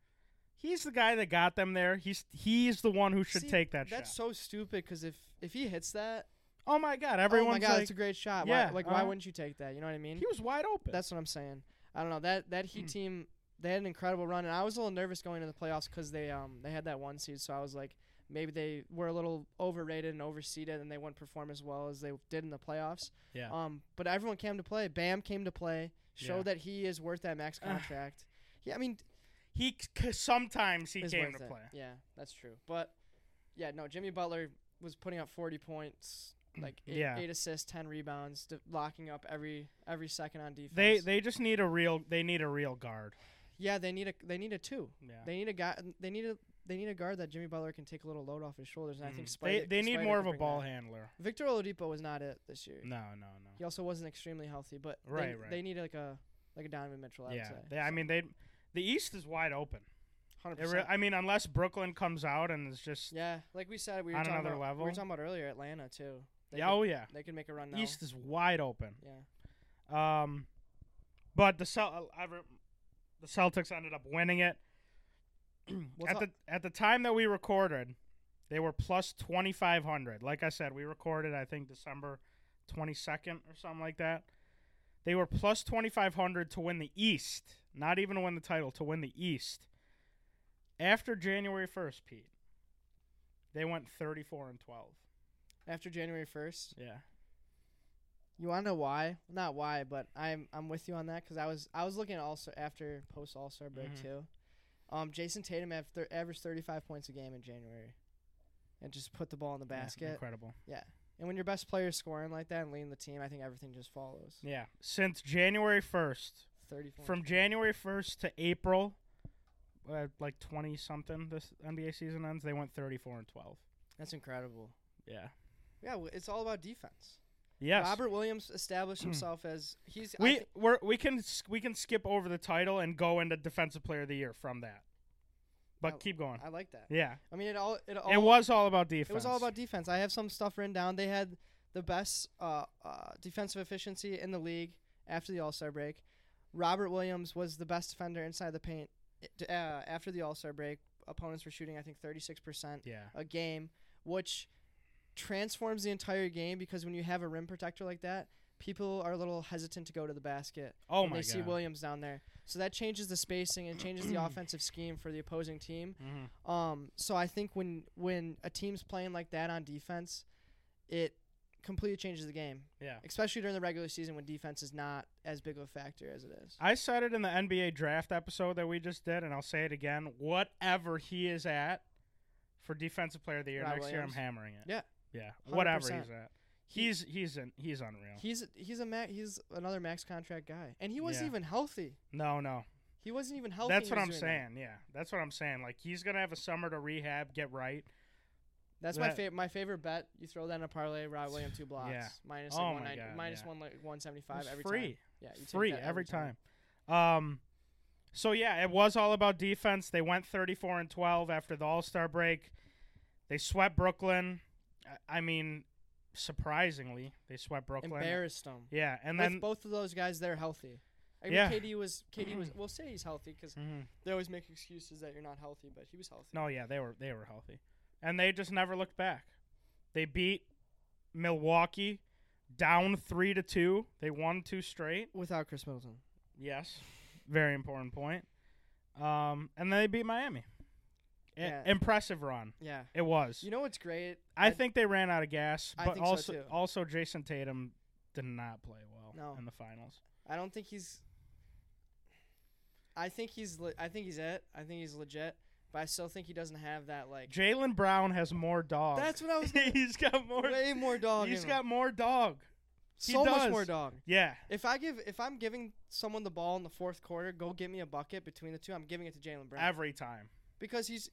he's the guy that got them there. He's he's the one who should See, take that That's shot. so stupid because if if he hits that, oh my god. oh Everyone's my god, like that's a great shot. yeah, why, like why uh-huh. wouldn't you take that? You know what I mean? he was wide open. That's what I'm saying. I don't know that that Heat Hmm. team. They had an incredible run, and I was a little nervous going into the playoffs because they um they had that one seed. So I was like, maybe they were a little overrated and overseeded, and they wouldn't perform as well as they did in the playoffs. yeah. Um, but everyone came to play. Bam came to play, showed Yeah. that he is worth that max contract. yeah, I mean, he c- sometimes he came to it. play. Yeah, that's true. But yeah, no, Jimmy Butler was putting up 40 points, like eight, Yeah. eight assists, 10 rebounds, d- locking up every every second on defense. They they just need a real they need a real guard. yeah, they need a they need a two. Yeah. They need a guy. They need a they need a guard that Jimmy Butler can take a little load off his shoulders, and I think Mm. Spida, they they need Spida more of a ball that. handler. Victor Oladipo was not it this year. No, no, no. He also wasn't extremely healthy, but they, Right, right. they need like a like a Donovan Mitchell. I Yeah. They, I mean they the East is wide open. hundred re- percent. I mean unless Brooklyn comes out and is just Yeah, like we said, we were On talking another about, We were talking about earlier, Atlanta too. They yeah, could, oh yeah. they can make a run now. East is wide open. Yeah. Um, but the Cel- I re- the Celtics ended up winning it. At talk- the at the time that we recorded, They were plus 2,500. Like I said, we recorded, I think, December 22nd or something like that. They were plus 2,500 to win the East. Not even to win the title, to win the East. After January 1st, Pete, they went 34 and 12. After January first, Yeah. you want to know why? Not why, but I'm I'm with you on that because I was I was looking at also after post All Star break Mhm. too. Um, Jayson Tatum have thir- averaged 35 points a game in January, and just put the ball in the Yeah, basket. incredible. Yeah. And when your best player is scoring like that and leading the team, I think everything just follows. Yeah. Since January 1st, 34 from January 1st to April, uh, like 20 something, this NBA season ends, they went 34 and 12. That's incredible. Yeah. Yeah, it's all about defense. Yes. Robert Williams established himself as he's. I we thi- we're, we can s- we can skip over the title and go into defensive player of the year from that. But Oh, keep going. I like that. Yeah. I mean, it all it all it was all about defense. It was all about defense. I have some stuff written down. They had the best uh, uh, defensive efficiency in the league after the All Star break. Robert Williams was the best defender inside the paint uh, after the All Star break. Opponents were shooting, I think, 36% Yeah. a game, which transforms the entire game because when you have a rim protector like that, people are a little hesitant to go to the basket Oh my they god. see Williams down there. So that changes the spacing and changes the offensive scheme for the opposing team. hmm Um, so I think when when a team's playing like that on defense, it completely changes the game, Yeah. especially during the regular season when defense is not as big of a factor as it is. I said it in the NBA draft episode that we just did, and I'll say it again. Whatever he is at for defensive player of the year Rob next year, I'm hammering it. Yeah. Yeah. Whatever 100%. he's at. He's he's in, he's unreal. He's he's a ma- he's another max contract guy, and he wasn't Yeah. even healthy. No, no. He wasn't even healthy. That's what I'm was doing that. saying. Yeah. That's what I'm saying. Like he's gonna have a summer to rehab, get right. That's my favorite. My favorite bet. You throw that in a parlay. Rob Williams two blocks. Yeah. Minus Oh like minus yeah. one like one seventy five every free. time. Yeah, you take Free that every time. Um so yeah, it was all about defense. They went 34 and 12 after the All-Star break. They swept Brooklyn. I- mean, surprisingly, they swept Brooklyn. Embarrassed them. Yeah, and With then both of those guys, they're healthy. I mean, Yeah. KD was KD was. We'll say he's healthy because Mhm. they always make excuses that you're not healthy, but he was healthy. No, yeah, they were they were healthy, and they just never looked back. They beat Milwaukee down three to two. They won two straight. Without Khris Middleton. Yes, very important point. Um, and then they beat Miami. I- Yeah. Impressive run. Yeah. It was. You know what's great? I think they ran out of gas, I but think so, also too. also Jayson Tatum did not play well No. in the finals. I don't think he's. I think he's. Le- I think he's it. I think he's legit, but I still think he doesn't have that like. Jaylen Brown has more dog. That's what I was. Gonna, he's got more. way more dog. He's in got him. more dog. he so much does. more dog. Yeah. If I give, if I'm giving someone the ball in the fourth quarter, go get me a bucket between the two. I'm giving it to Jaylen Brown Every time. because he's,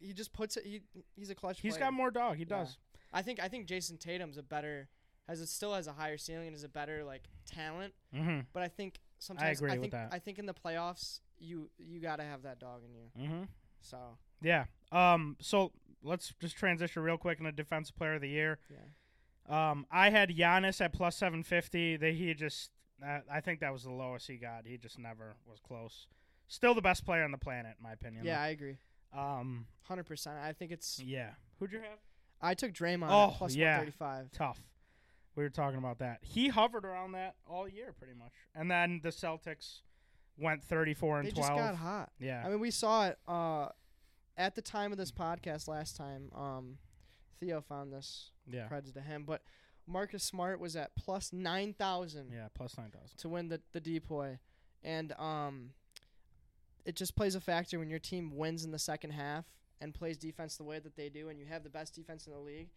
he just puts it. He he's a clutch. He's player. got more dog. He Yeah. does. I think I think Jayson Tatum's a better, has a, still has a higher ceiling and is a better like talent. Mm-hmm. But I think sometimes I, agree I with think that. I think in the playoffs you you gotta have that dog in you. Mm-hmm. So Yeah. Um. So let's just transition real quick into defensive player of the year. yeah, Um. I had Giannis at plus seven fifty. That he just. Uh, I think that was the lowest he got. He just never was close. Still the best player on the planet, in my opinion. yeah, I agree, though. Um. hundred percent. I think it's. Yeah. Who'd you have? I took Draymond Oh, at plus yeah. one thirty five. Tough. We were talking about that. He hovered around that all year, pretty much. And then the Celtics went thirty-four and They twelve. just got hot. Yeah. I mean, we saw it uh, at the time of this podcast last time. Um, Theo found this. yeah. Credit to him, but Marcus Smart was at plus nine thousand. Yeah. Plus nine thousand. to win the the depoy, and um, it just plays a factor when your team wins in the second half and plays defense the way that they do, and you have the best defense in the league.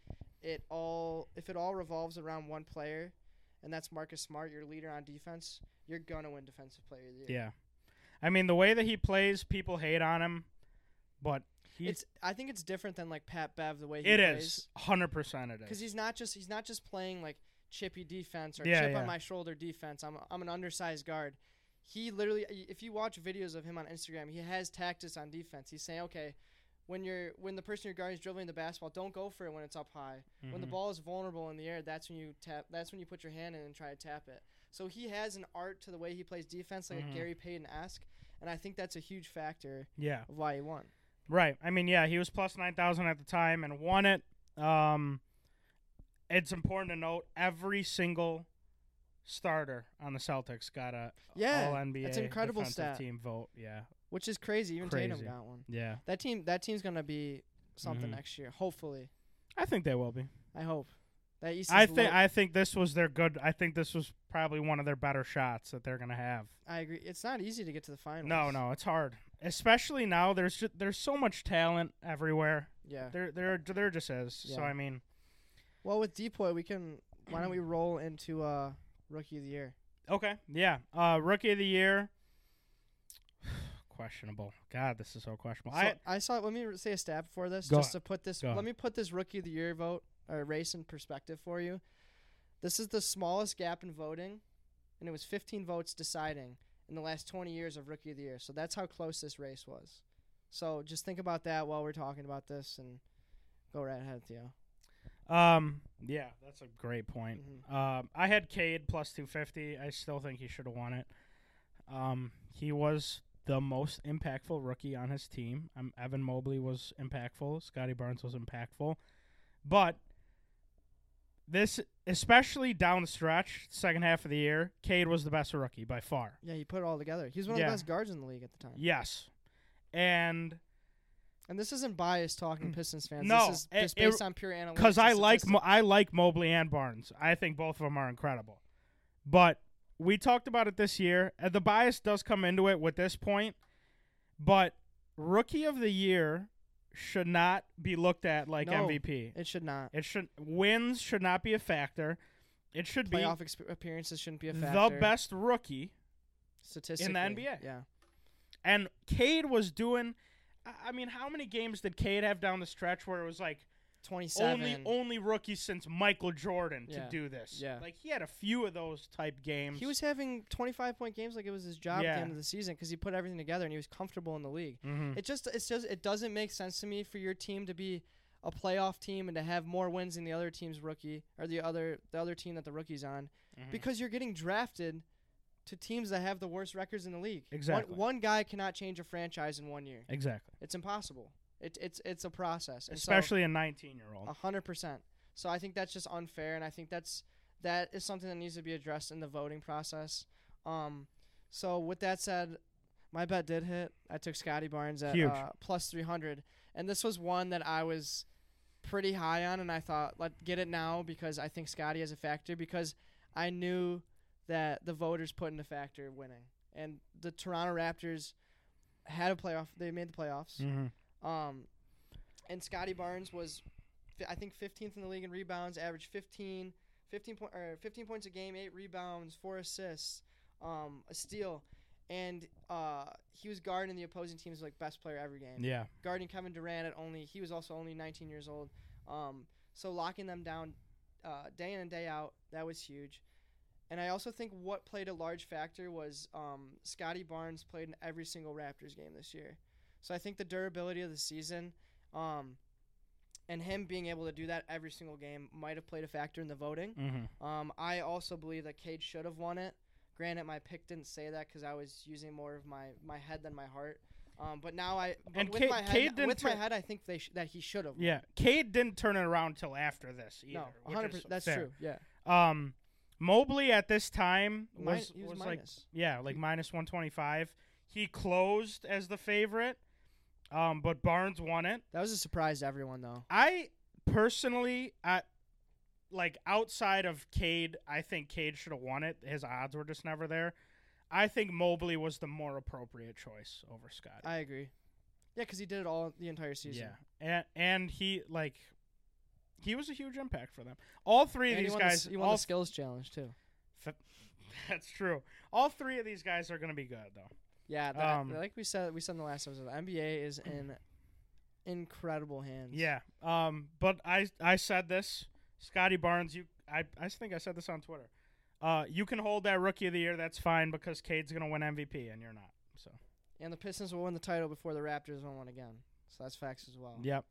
It all if it all revolves around one player, and that's Marcus Smart, your leader on defense. You're gonna win Defensive Player of the Year. Yeah. I mean, the way that he plays, people hate on him, but It's I think it's different than like Pat Bev the way he it plays. is hundred percent. It because he's not just he's not just playing like chippy defense or Yeah, chip yeah. on my shoulder defense. I'm I'm an undersized guard. He literally, if you watch videos of him on Instagram, he has tactics on defense. He's saying, okay, when you're when the person you're guarding is dribbling the basketball, don't go for it when it's up high. When the Mhm. ball is vulnerable in the air, that's when you tap. That's when you put your hand in and try to tap it. So he has an art to the way he plays defense, like Mhm. a Gary Payton esque, and I think that's a huge factor Yeah. of why he won. Right. I mean, yeah, he was plus 9,000 at the time and won it. Um, it's important to note every single starter on the Celtics got a Yeah, all NBA that's an incredible stat. team vote. Yeah. which is crazy. Even Tatum got one. Yeah. That team, that team's gonna be something Mhm. next year. Hopefully, I think they will be. I hope. That East. I think I think this was their good I think this was probably one of their better shots that they're going to have. I agree. It's not easy to get to the finals. No, no, it's hard. Especially now there's just, there's so much talent everywhere. Yeah. There there there just is. So I mean, Well, with Depoy, we can. Why don't we roll into uh rookie of the year? okay. Yeah. Uh rookie of the year questionable. God, this is so questionable. So I I saw. Let me say a stat before this, just to put this. Go Let ahead. me put this rookie of the year vote or race in perspective for you. This is the smallest gap in voting, and it was 15 votes deciding in the last 20 years of rookie of the year. So that's how close this race was. So just think about that while we're talking about this, and go right ahead, Theo. Um yeah, that's a great point. Mhm. Um, I had Cade plus 250. I still think he should have won it. Um, he was the most impactful rookie on his team. Um, Evan Mobley was impactful. Scottie Barnes was impactful. But this, especially down the stretch, second half of the year, Cade was the best rookie by far. Yeah, he put it all together. He was one of Yeah. the best guards in the league at the time. Yes. And And this isn't biased talking Pistons fans. Mm. No, this is it- just it- based on pure analytics. because I like. Mo- I like Mobley and Barnes. I think both of them are incredible. But we talked about it this year. Uh, the bias does come into it with this point, but rookie of the year should not be looked at like No. MVP. it should not. It should wins should not be a factor. It should be Playoff appearances shouldn't be a factor. the best rookie. statistically in the NBA. Yeah, And Cade was doing. I mean, how many games did Cade have down the stretch where it was like twenty-seven. only only rookie since Michael Jordan to do this. Yeah. like he had a few of those type games. he was having twenty-five point games like it was his job at the end of the season because he put everything together and he was comfortable in the league. Mhm. It just it's just it doesn't make sense to me for your team to be a playoff team and to have more wins than the other team's rookie or the other the other team that the rookie's on Mhm. because you're getting drafted to teams that have the worst records in the league. Exactly. One, guy cannot change a franchise in one year. exactly, It's impossible. It, it's it's a process. And so- especially a 19 year old. A hundred percent. So I think that's just unfair, and I think that's that is something that needs to be addressed in the voting process. Um, so with that said, my bet did hit. I took Scottie Barnes at uh, plus three hundred, and this was one that I was pretty high on, and I thought let get it now because I think Scottie has a factor because I knew that the voters put into factor winning, and the Toronto Raptors had a playoff. They made the playoffs. hmm Um, and Scottie Barnes was, fi- I think, 15th in the league in rebounds, averaged 15, 15, point, or 15 points a game, eight rebounds, four assists, um, a steal, and uh, he was guarding the opposing team's like best player every game. Yeah, Guarding Kevin Durant at only, he was also only 19 years old. Um, so locking them down uh, day in and day out, that was huge. And I also think what played a large factor was um, Scottie Barnes played in every single Raptors game this year. So I think the durability of the season um, and him being able to do that every single game might have played a factor in the voting. hmm Um, I also believe that Cade should have won it. Granted, my pick didn't say that because I was using more of my, my head than my heart. Um, but now I, but And with Cade- my head, Cade didn't with my head, I think they sh- that he should have. yeah. Cade didn't turn it around till after this either. no, which 100. is percent That's fair. true. Yeah, Um, Mobley at this time was was, was like yeah, like minus 125. He closed as the favorite, um, but Barnes won it. that was a surprise to everyone though. I personally, at like outside of Cade, I think Cade should have won it. His odds were just never there. I think Mobley was the more appropriate choice over Scott. I agree. Yeah, because he did it all the entire season. Yeah, and and he like he was a huge impact for them. All three of And he these the guys, he won all the skills challenge too. that's true. All three of these guys are going to be good though. Yeah, that, Um, like we said, we said in the last episode, the NBA is in incredible hands. Yeah. Um. But I I said this, Scottie Barnes. You I I think I said this on Twitter. Uh, you can hold that rookie of the year. That's fine because Cade's gonna win MVP and you're not. So. and the Pistons will win the title before the Raptors win one again. So that's facts as well. Yep.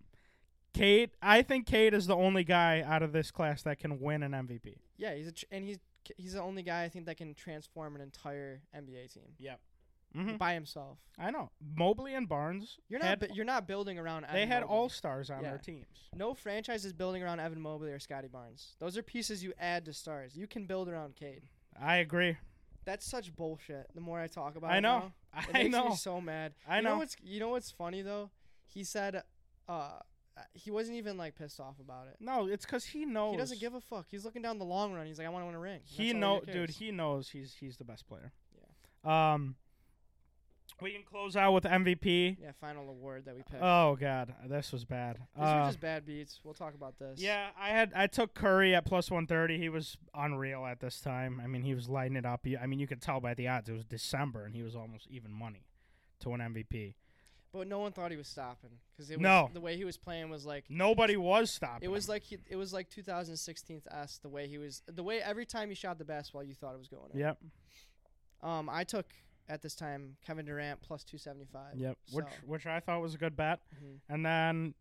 Cade. I think Cade is the only guy out of this class that can win an MVP. Yeah, he's a tr- and he's he's the only guy I think that can transform an entire NBA team. Yep. Mhm. by himself. I know. Mobley and Barnes. You're not had, bu- you're not building around. they had Mobley. all stars on Yeah. their teams. No franchise is building around Evan Mobley or Scottie Barnes. Those are pieces you add to stars. You can build around Cade. I agree. That's such bullshit. The more I talk about I it know. now, it I makes know. me so mad. I you know. what's you know what's funny though? He said uh he wasn't even like pissed off about it. No, it's because he knows. He doesn't give a fuck. He's looking down the long run. He's like, I want to win a ring. He know, dude. He knows he's he's the best player. Yeah. Um. We can close out with MVP. yeah, final award that we picked. Oh God, this was bad. These Uh, were just bad beats. We'll talk about this. Yeah, I had I took Curry at plus one thirty. He was unreal at this time. I mean, he was lighting it up. I mean, you could tell by the odds. It was December, and he was almost even money to win MVP. But no one thought he was stopping because it was No. the way he was playing was like Nobody was stopping. it was like he, it was like 2016 s the way he was the way every time he shot the basketball you thought it was going in. Yep, Um, I took at this time Kevin Durant plus 275. yep. Which So- which I thought was a good bet. Mhm. And then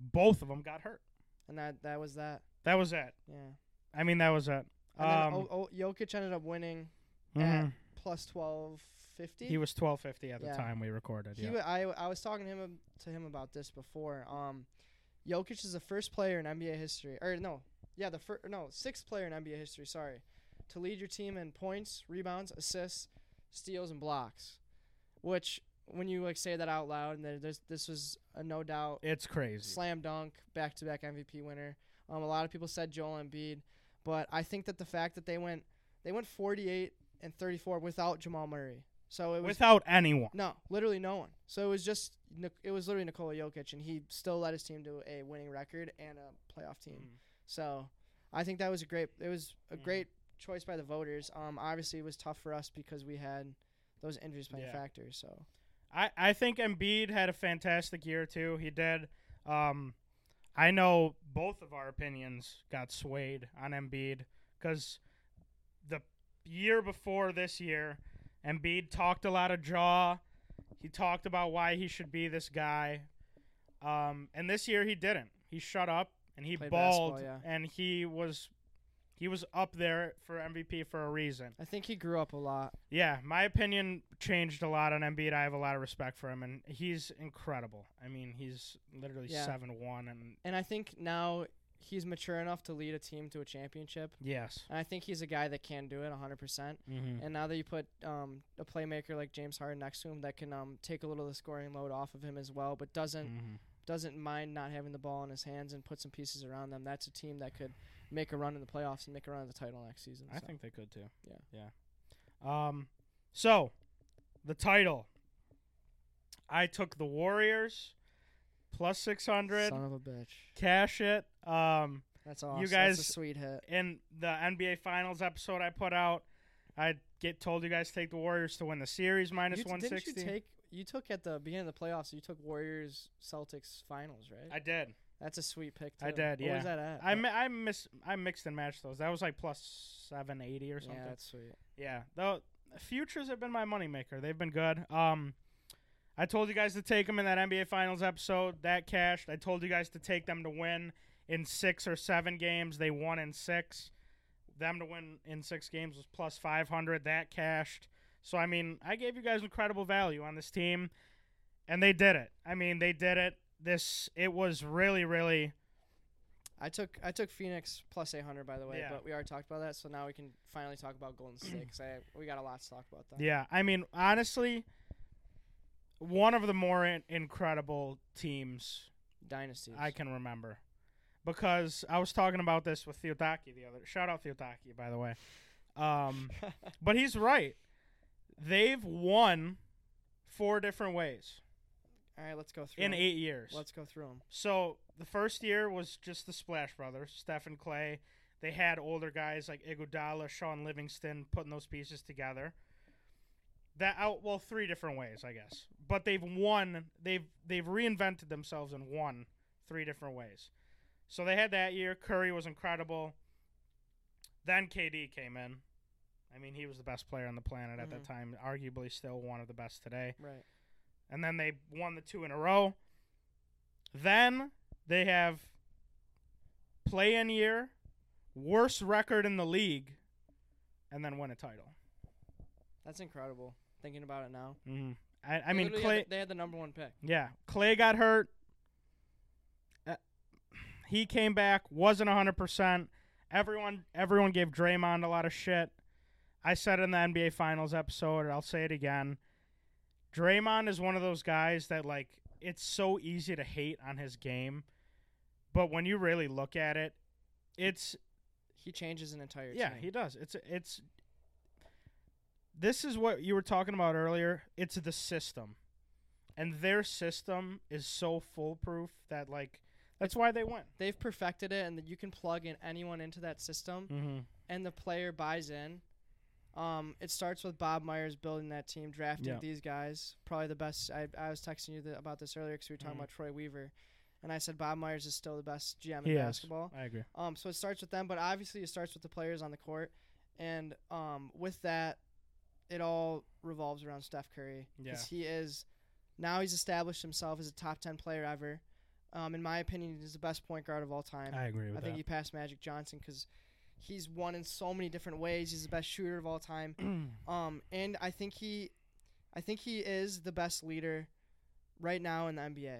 both of them got hurt. and that that was that. That was it. Yeah. I mean, that was it. And Um, then o- o- Jokic ended up winning mhm. at plus 1250. He was twelve fifty at the Yeah. time we recorded. He Yeah. I was talking to him to him about this before. Um, Jokic is the first player in NBA history, or no, yeah, the first no sixth player in NBA history. Sorry, to lead your team in points, rebounds, assists, steals, and blocks. Which, when you like say that out loud, and there's this was a no doubt it's crazy. slam dunk, back to back MVP winner. Um, a lot of people said Joel Embiid, but I think that the fact that they went they went 48 and 34 without Jamal Murray, so it was Without anyone. no, literally no one. So it was just it was literally Nikola Jokic, and he still led his team to a winning record and a playoff team. Mhm. So I think that was a great. It was a Mhm. great choice by the voters. Um, obviously it was tough for us because we had those injuries playing Yeah. factors. So I, I think Embiid had a fantastic year too. He did. Um, I know both of our opinions got swayed on Embiid because the year before this year, Embiid talked a lot of jaw. He talked about why he should be this guy. Um, and this year he didn't. He shut up and he Played balled yeah. and he was he was up there for MVP for a reason. I think he grew up a lot. Yeah, my opinion changed a lot on Embiid. I have a lot of respect for him, and he's incredible. I mean, he's literally Yeah. seven one, and And I think now he's mature enough to lead a team to a championship. yes, And I think he's a guy that can do it 100%. percent mm-hmm. And now that you put um, a playmaker like James Harden next to him that can um, take a little of the scoring load off of him as well, but doesn't Mm-hmm. doesn't mind not having the ball in his hands and put some pieces around them, that's a team that could make a run in the playoffs and make a run at the title next season. I so. think they could too. Yeah. yeah. Um, so the title, I took the Warriors plus six hundred. Son of a bitch. Cash it. Um, That's awesome. You guys- That's a sweet hit. in the NBA Finals episode I put out, I get told you guys take the Warriors to win the series minus You t- one didn't you take? You took at the beginning of the playoffs. You took Warriors Celtics finals, right? I did. That's a sweet pick. Too. I did, What yeah. was that at? I mi- I miss I mixed and matched those. That was like plus seven eighty or something. yeah, that's sweet. Yeah, the futures have been my moneymaker. They've been good. Um, I told you guys to take them in that NBA Finals episode. That cashed. I told you guys to take them to win in six or seven games. They won in six. Them to win in six games was plus five hundred. That cashed. So I mean, I gave you guys incredible value on this team, and they did it. I mean, they did it. This it was really, really. I took I took Phoenix plus 800 by the way, Yeah. but we already talked about that, so now we can finally talk about Golden State because we got a lot to talk about that. Yeah, I mean, honestly, one of the more in- incredible teams Dynasties. I can remember. Because I was talking about this with Theotaki the other. Shout out Theotaki, by the way. Um, but he's right. They've won four different ways All right, let's go through. in 'em. eight years. Let's go through them. So the first year was just the Splash Brothers, Steph and Klay. They had older guys like Iguodala, Shaun Livingston, putting those pieces together. That out well, three different ways, I guess. But they've won. They've they've reinvented themselves and won three different ways. So they had that year. Curry was incredible. Then KD came in. I mean, he was the best player on the planet at that Mhm. time. Arguably, still one of the best today Right. and then they won the two in a row. Then they have play in year, worst record in the league, and then win a title. That's incredible. Thinking about it now. hmm I, I mean, Klay. Had the, they had the number one pick. Yeah, Klay got hurt. Uh, he came back, wasn't hundred percent. Everyone, everyone gave Draymond a lot of shit. I said in the NBA Finals episode, I'll say it again. Draymond is one of those guys that like it's so easy to hate on his game, but when you really look at it, it's He changes an entire yeah, team. he does. It's it's. This is what you were talking about earlier. It's the system, and their system is so foolproof that like that's why they win. They've perfected it, and that you can plug in anyone into that system, Mm-hmm. and the player buys in. Um, it starts with Bob Myers building that team, drafting Yeah. these guys. Probably the best. I, I was texting you th- about this earlier because we were talking Mhm. about Troy Weaver, and I said Bob Myers is still the best GM He in is. basketball. I agree. Um, so it starts with them, but obviously it starts with the players on the court, and um, with that, it all revolves around Steph Curry Yeah. because he is now he's established himself as a top ten player ever. Um, in my opinion, he's the best point guard of all time. I agree with I think that. he passed Magic Johnson because he's won in so many different ways. He's the best shooter of all time. Um, and I think he, I think he is the best leader right now in the NBA.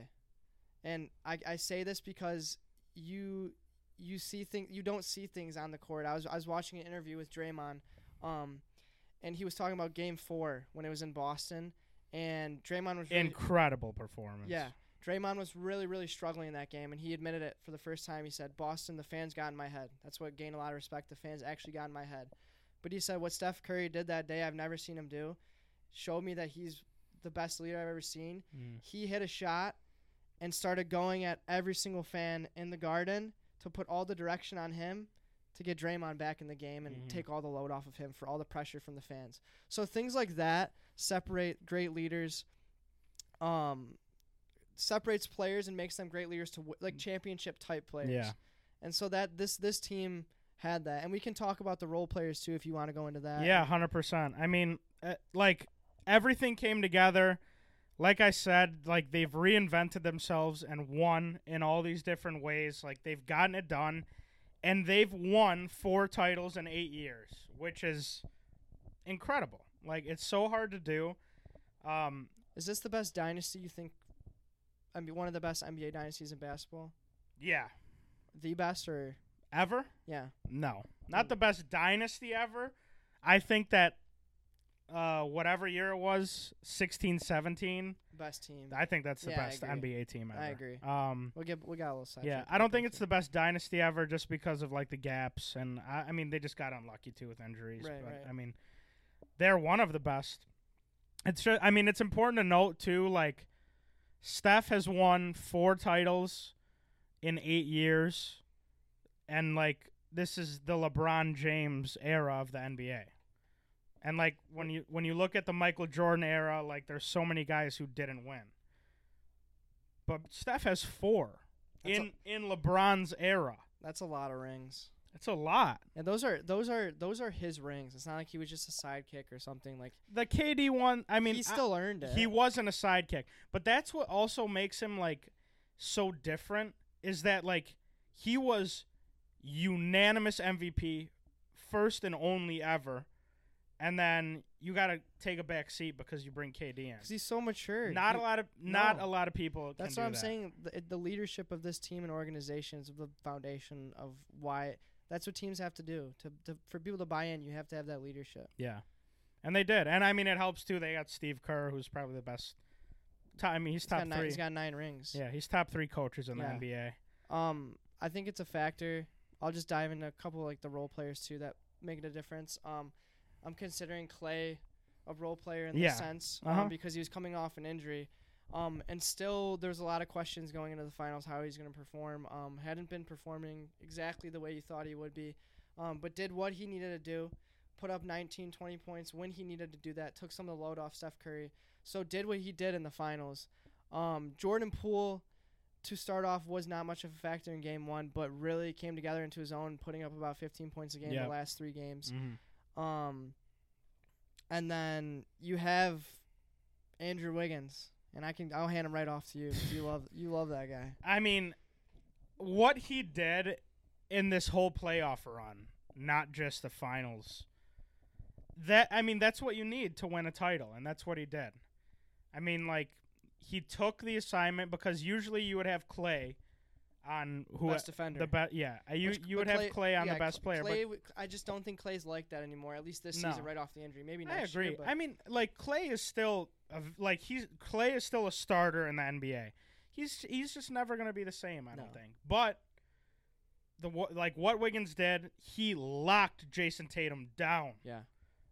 And I, I say this because you you see things you don't see things on the court. I was I was watching an interview with Draymond, um, and he was talking about Game Four when it was in Boston, and Draymond was really, Incredible performance. yeah. Draymond was really, really struggling in that game, and he admitted it for the first time. He said, Boston, the fans got in my head. That's what gained a lot of respect. The fans actually got in my head. But he said, what Steph Curry did that day, I've never seen him do, showed me that he's the best leader I've ever seen. Mm. He hit a shot and started going at every single fan in the garden to put all the direction on him to get Draymond back in the game and Mhm. take all the load off of him for all the pressure from the fans. So things like that separate great leaders. Um, separates players and makes them great leaders to w- like championship type players. Yeah. And so that this this team had that, and we can talk about the role players too if you want to go into that. Yeah, hundred percent. I mean, uh, like everything came together. Like I said, like they've reinvented themselves and won in all these different ways. Like they've gotten it done, and they've won four titles in eight years, which is incredible. Like it's so hard to do. Um, Is this the best dynasty you think? I mean, one of the best NBA dynasties in basketball. yeah, The best, or ever? yeah, No, not the best dynasty ever. I think that uh, whatever year it was, 16, 17, best team. I think that's the Yeah, best. NBA team ever. I agree. Um, We'll get we got a little side. yeah, I don't think it's the best dynasty ever, just because of like the gaps, and I, I mean they just got unlucky too with injuries. Right, but right. I mean, they're one of the best. It's just, I mean, it's important to note too, like Steph has won four titles in eight years, and like this is the LeBron James era of the NBA. And like when you when you look at the Michael Jordan era, like there's so many guys who didn't win. But Steph has four That's in in LeBron's era. That's a lot of rings. That's a lot. And those are those are those are his rings. It's not like he was just a sidekick or something. Like The KD one, I mean, he I- still earned it. he wasn't a sidekick, but that's what also makes him like so different is that like he was unanimous MVP, first and only ever, and then you got to take a back seat because you bring KD in. because he's so mature. Not He- a lot of not no. a lot of people. That's what I'm that. saying. The, the leadership of this team and organization is the foundation of why. That's what teams have to do. To, to for people to buy in, you have to have that leadership. Yeah, and they did, and I mean it helps too. They got Steve Kerr, who's probably the best. Top, I mean, he's He's top nine, three. he's got nine rings. yeah, he's top three coaches in Yeah. the NBA. Um, I think it's a factor. I'll just dive into a couple like the role players too that make it a difference. Um, I'm considering Klay a role player in Yeah. this sense Uh-huh. um, because he was coming off an injury. Um, and still, there's a lot of questions going into the finals how he's going to perform. Um, hadn't been performing exactly the way you thought he would be, um, but did what he needed to do, put up 19, 20 points when he needed to do that, took some of the load off Steph Curry. So did what he did in the finals. Um, Jordan Poole, to start off, was not much of a factor in game one, but really came together into his own, putting up about 15 points a game Yeah. the last three games. Mm-hmm. Um, and then you have Andrew Wiggins, and I can I'll hand him right off to you. You love you love that guy. I mean, what he did in this whole playoff run, not just the finals, that I mean that's what you need to win a title, and that's what he did. I mean, like he took the assignment because usually you would have Klay on who Best defender. the best. Yeah, uh, you Which- you but would have Klay on yeah, the best player. Klay, I just don't think Klay's like that anymore. At least this No. season, right off the injury. Maybe but I agree. year. But I mean, like Klay is still a like he's Klay is still a starter in the NBA. He's he's just never gonna be the same. I don't think. But the like what Wiggins did, he locked Jayson Tatum down. yeah,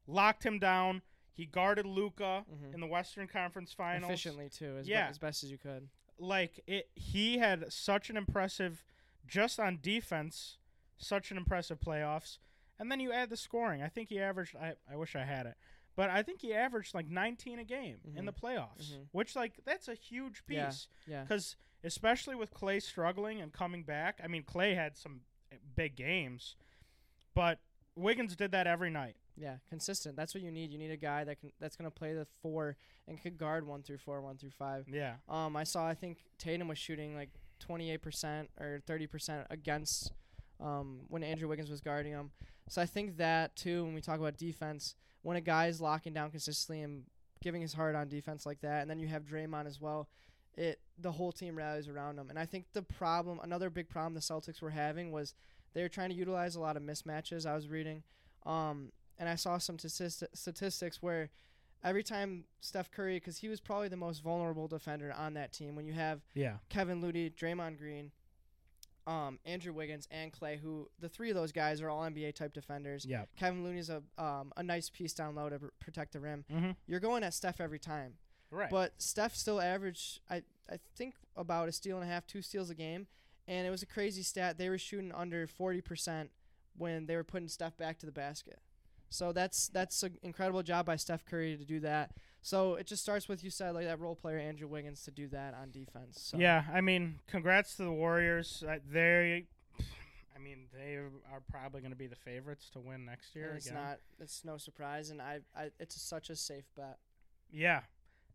locked him down. He guarded Luka Mhm. in the Western Conference Finals. efficiently too, as, be- Yeah. as best as you could. Like it, he had such an impressive, just on defense, such an impressive playoffs. And then you add the scoring. I think he averaged. I, I wish I had it, but I think he averaged like 19 a game in Mhm. the playoffs, Mhm. which like that's a huge Yeah. piece. Yeah, Because especially with Klay struggling and coming back, I mean Klay had some big games, but Wiggins did that every night. Yeah, consistent. That's what you need. You need a guy that can that's gonna play the four and could guard one through four, one through five. Yeah. Um, I saw I think Tatum was shooting like 28% or 30% against um, when Andrew Wiggins was guarding him. So I think that too when we talk about defense, when a guy is locking down consistently and giving his heart on defense like that, and then you have Draymond as well, it the whole team rallies around him. And I think the problem, another big problem the Celtics were having was they were trying to utilize a lot of mismatches. I was reading, um, and I saw some statistic, statistics where every time Steph Curry, because he was probably the most vulnerable defender on that team, when you have Yeah. Kevin Looney, Draymond Green, um, Andrew Wiggins, and Klay, who the three of those guys are all NBA type defenders. Yeah. Kevin Looney's a um, a nice piece down low to pr- protect the rim. Mm-hmm. You're going at Steph every time, Right. but Steph still averaged I I think about a steal and a half, two steals a game, and it was a crazy stat. They were shooting under forty percent when they were putting Steph back to the basket. So that's that's an incredible job by Steph Curry to do that. So it just starts with you said like that role player Andrew Wiggins to do that on defense. So. Yeah, I mean, congrats to the Warriors. Uh, they, I mean, they are probably going to be the favorites to win next year And it's again. not. It's no surprise, and I, I, it's such a safe bet. Yeah,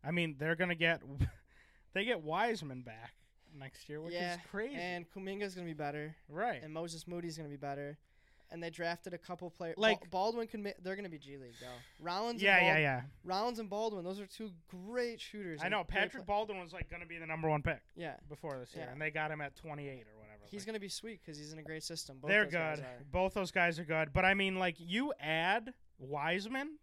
I mean, they're going to get, they get Wiseman back next year, which yeah, is crazy. and Kuminga's gonna be better, right. and Moses Moody's gonna be better, and they drafted a couple players. Like- Baldwin can. Ma- they're gonna be G League though. Rollins. yeah, and yeah, yeah. Rollins and Baldwin. Those are two great shooters. I know Patrick Baldwin was like going to be the number one pick yeah, before this year, Yeah. and they got him at 28 or whatever. he's Like, gonna be sweet because he's in a great system. Both they're good. Both those guys are good, but I mean, like, you add Wiseman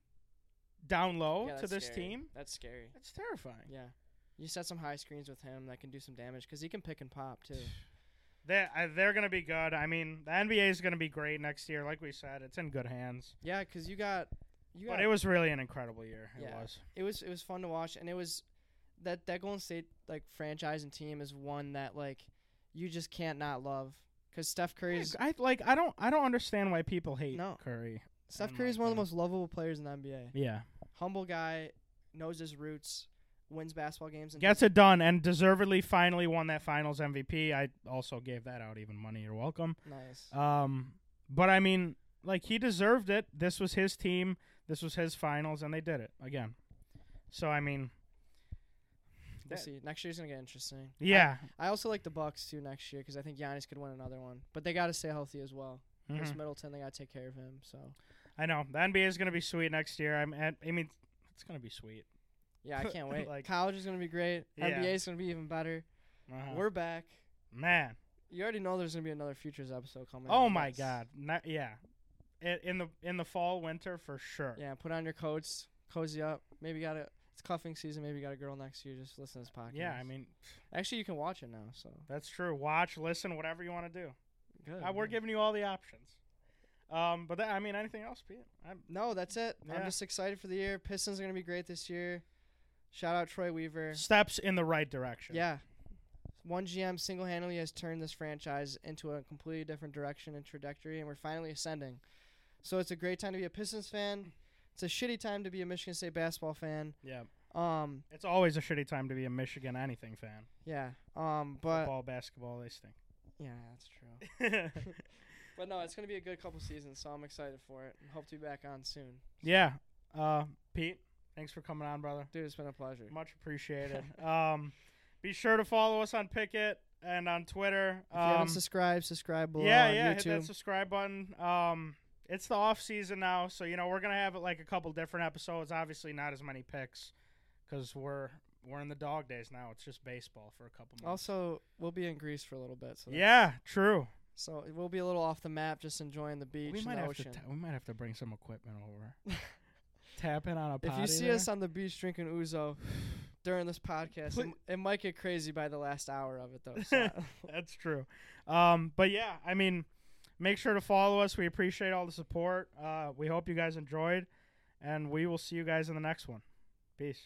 down low Yeah, to this scary. team, That's scary. That's terrifying. Yeah, you set some high screens with him that can do some damage because he can pick and pop too. They uh, they're gonna be good. I mean, the NBA is gonna be great next year. Like we said, it's in good hands. Yeah, because you got, you got But it was really an incredible year. It Yeah. was. it was it was fun to watch and it was that that Golden State like franchise and team is one that like you just can't not love because Steph Curry's I like. I don't. I don't understand why people hate No. Curry. Steph Curry is one of the most lovable players in the NBA. Yeah, Humble guy, knows his roots, wins basketball games, and gets it done, and deservedly finally won that Finals MVP. I also gave that out even money. You're welcome. nice. Um, but I mean, like he deserved it. This was his team. This was his Finals, and they did it again. So I mean, we'll see. Next year's gonna get interesting. Yeah. I, also like the Bucks too next year because I think Giannis could win another one, but they got to stay healthy as well. Khris Mhm. Middleton, they got to take care of him. So I know the NBA is gonna be sweet next year. I'm. At, I mean, it's gonna be sweet. Yeah, I can't wait. Like- College is gonna be great. Yeah. NBA is gonna be even better. Uh-huh. We're back. Man. You already know there's gonna be another futures episode coming. Oh my. God. Not, yeah. In, in the in the fall winter for sure. Yeah, put on your coats, cozy up. Maybe got a it's cuffing season. Maybe you got a girl next to you. Just listen to this podcast. Yeah, I mean actually, you can watch it now. So that's true. Watch, listen, whatever you want to do. good. Uh, we're giving you all the options. Um, but that, I mean, anything else, Pete? I'm, No, that's it. I'm just excited for the year. Pistons are gonna be great this year. Shout out Troy Weaver. steps in the right direction. Yeah. One GM single handedly has turned this franchise into a completely different direction and trajectory, and we're finally ascending. So it's a great time to be a Pistons fan. It's a shitty time to be a Michigan State basketball fan. Yeah. Um, It's always a shitty time to be a Michigan anything fan. yeah. Um, but Football, basketball, they stink. yeah, that's true. But no, it's gonna be a good couple seasons, so I'm excited for it. Hope to be back on soon. yeah. Uh, Pete, thanks for coming on, brother. Dude, it's been a pleasure. Much appreciated. um, be sure to follow us on Picket and on Twitter. If you haven't Um, subscribed, subscribe below yeah, yeah. Hit that subscribe button. Um, it's the off season now, so you know we're gonna have like a couple different episodes. Obviously, not as many picks because we're we're in the dog days now. It's just baseball for a couple months. Also, we'll be in Greece for a little bit. So yeah, true. So we'll be a little off the map, just enjoying the beach We might have ocean. to ta- we might have to bring some equipment over. On a if you see there. us on the beach drinking ouzo during this podcast, it, it might get crazy by the last hour of it, though. So That's true. Um, but yeah, I mean, make sure to follow us. We appreciate all the support. Uh, we hope you guys enjoyed, and we will see you guys in the next one. Peace.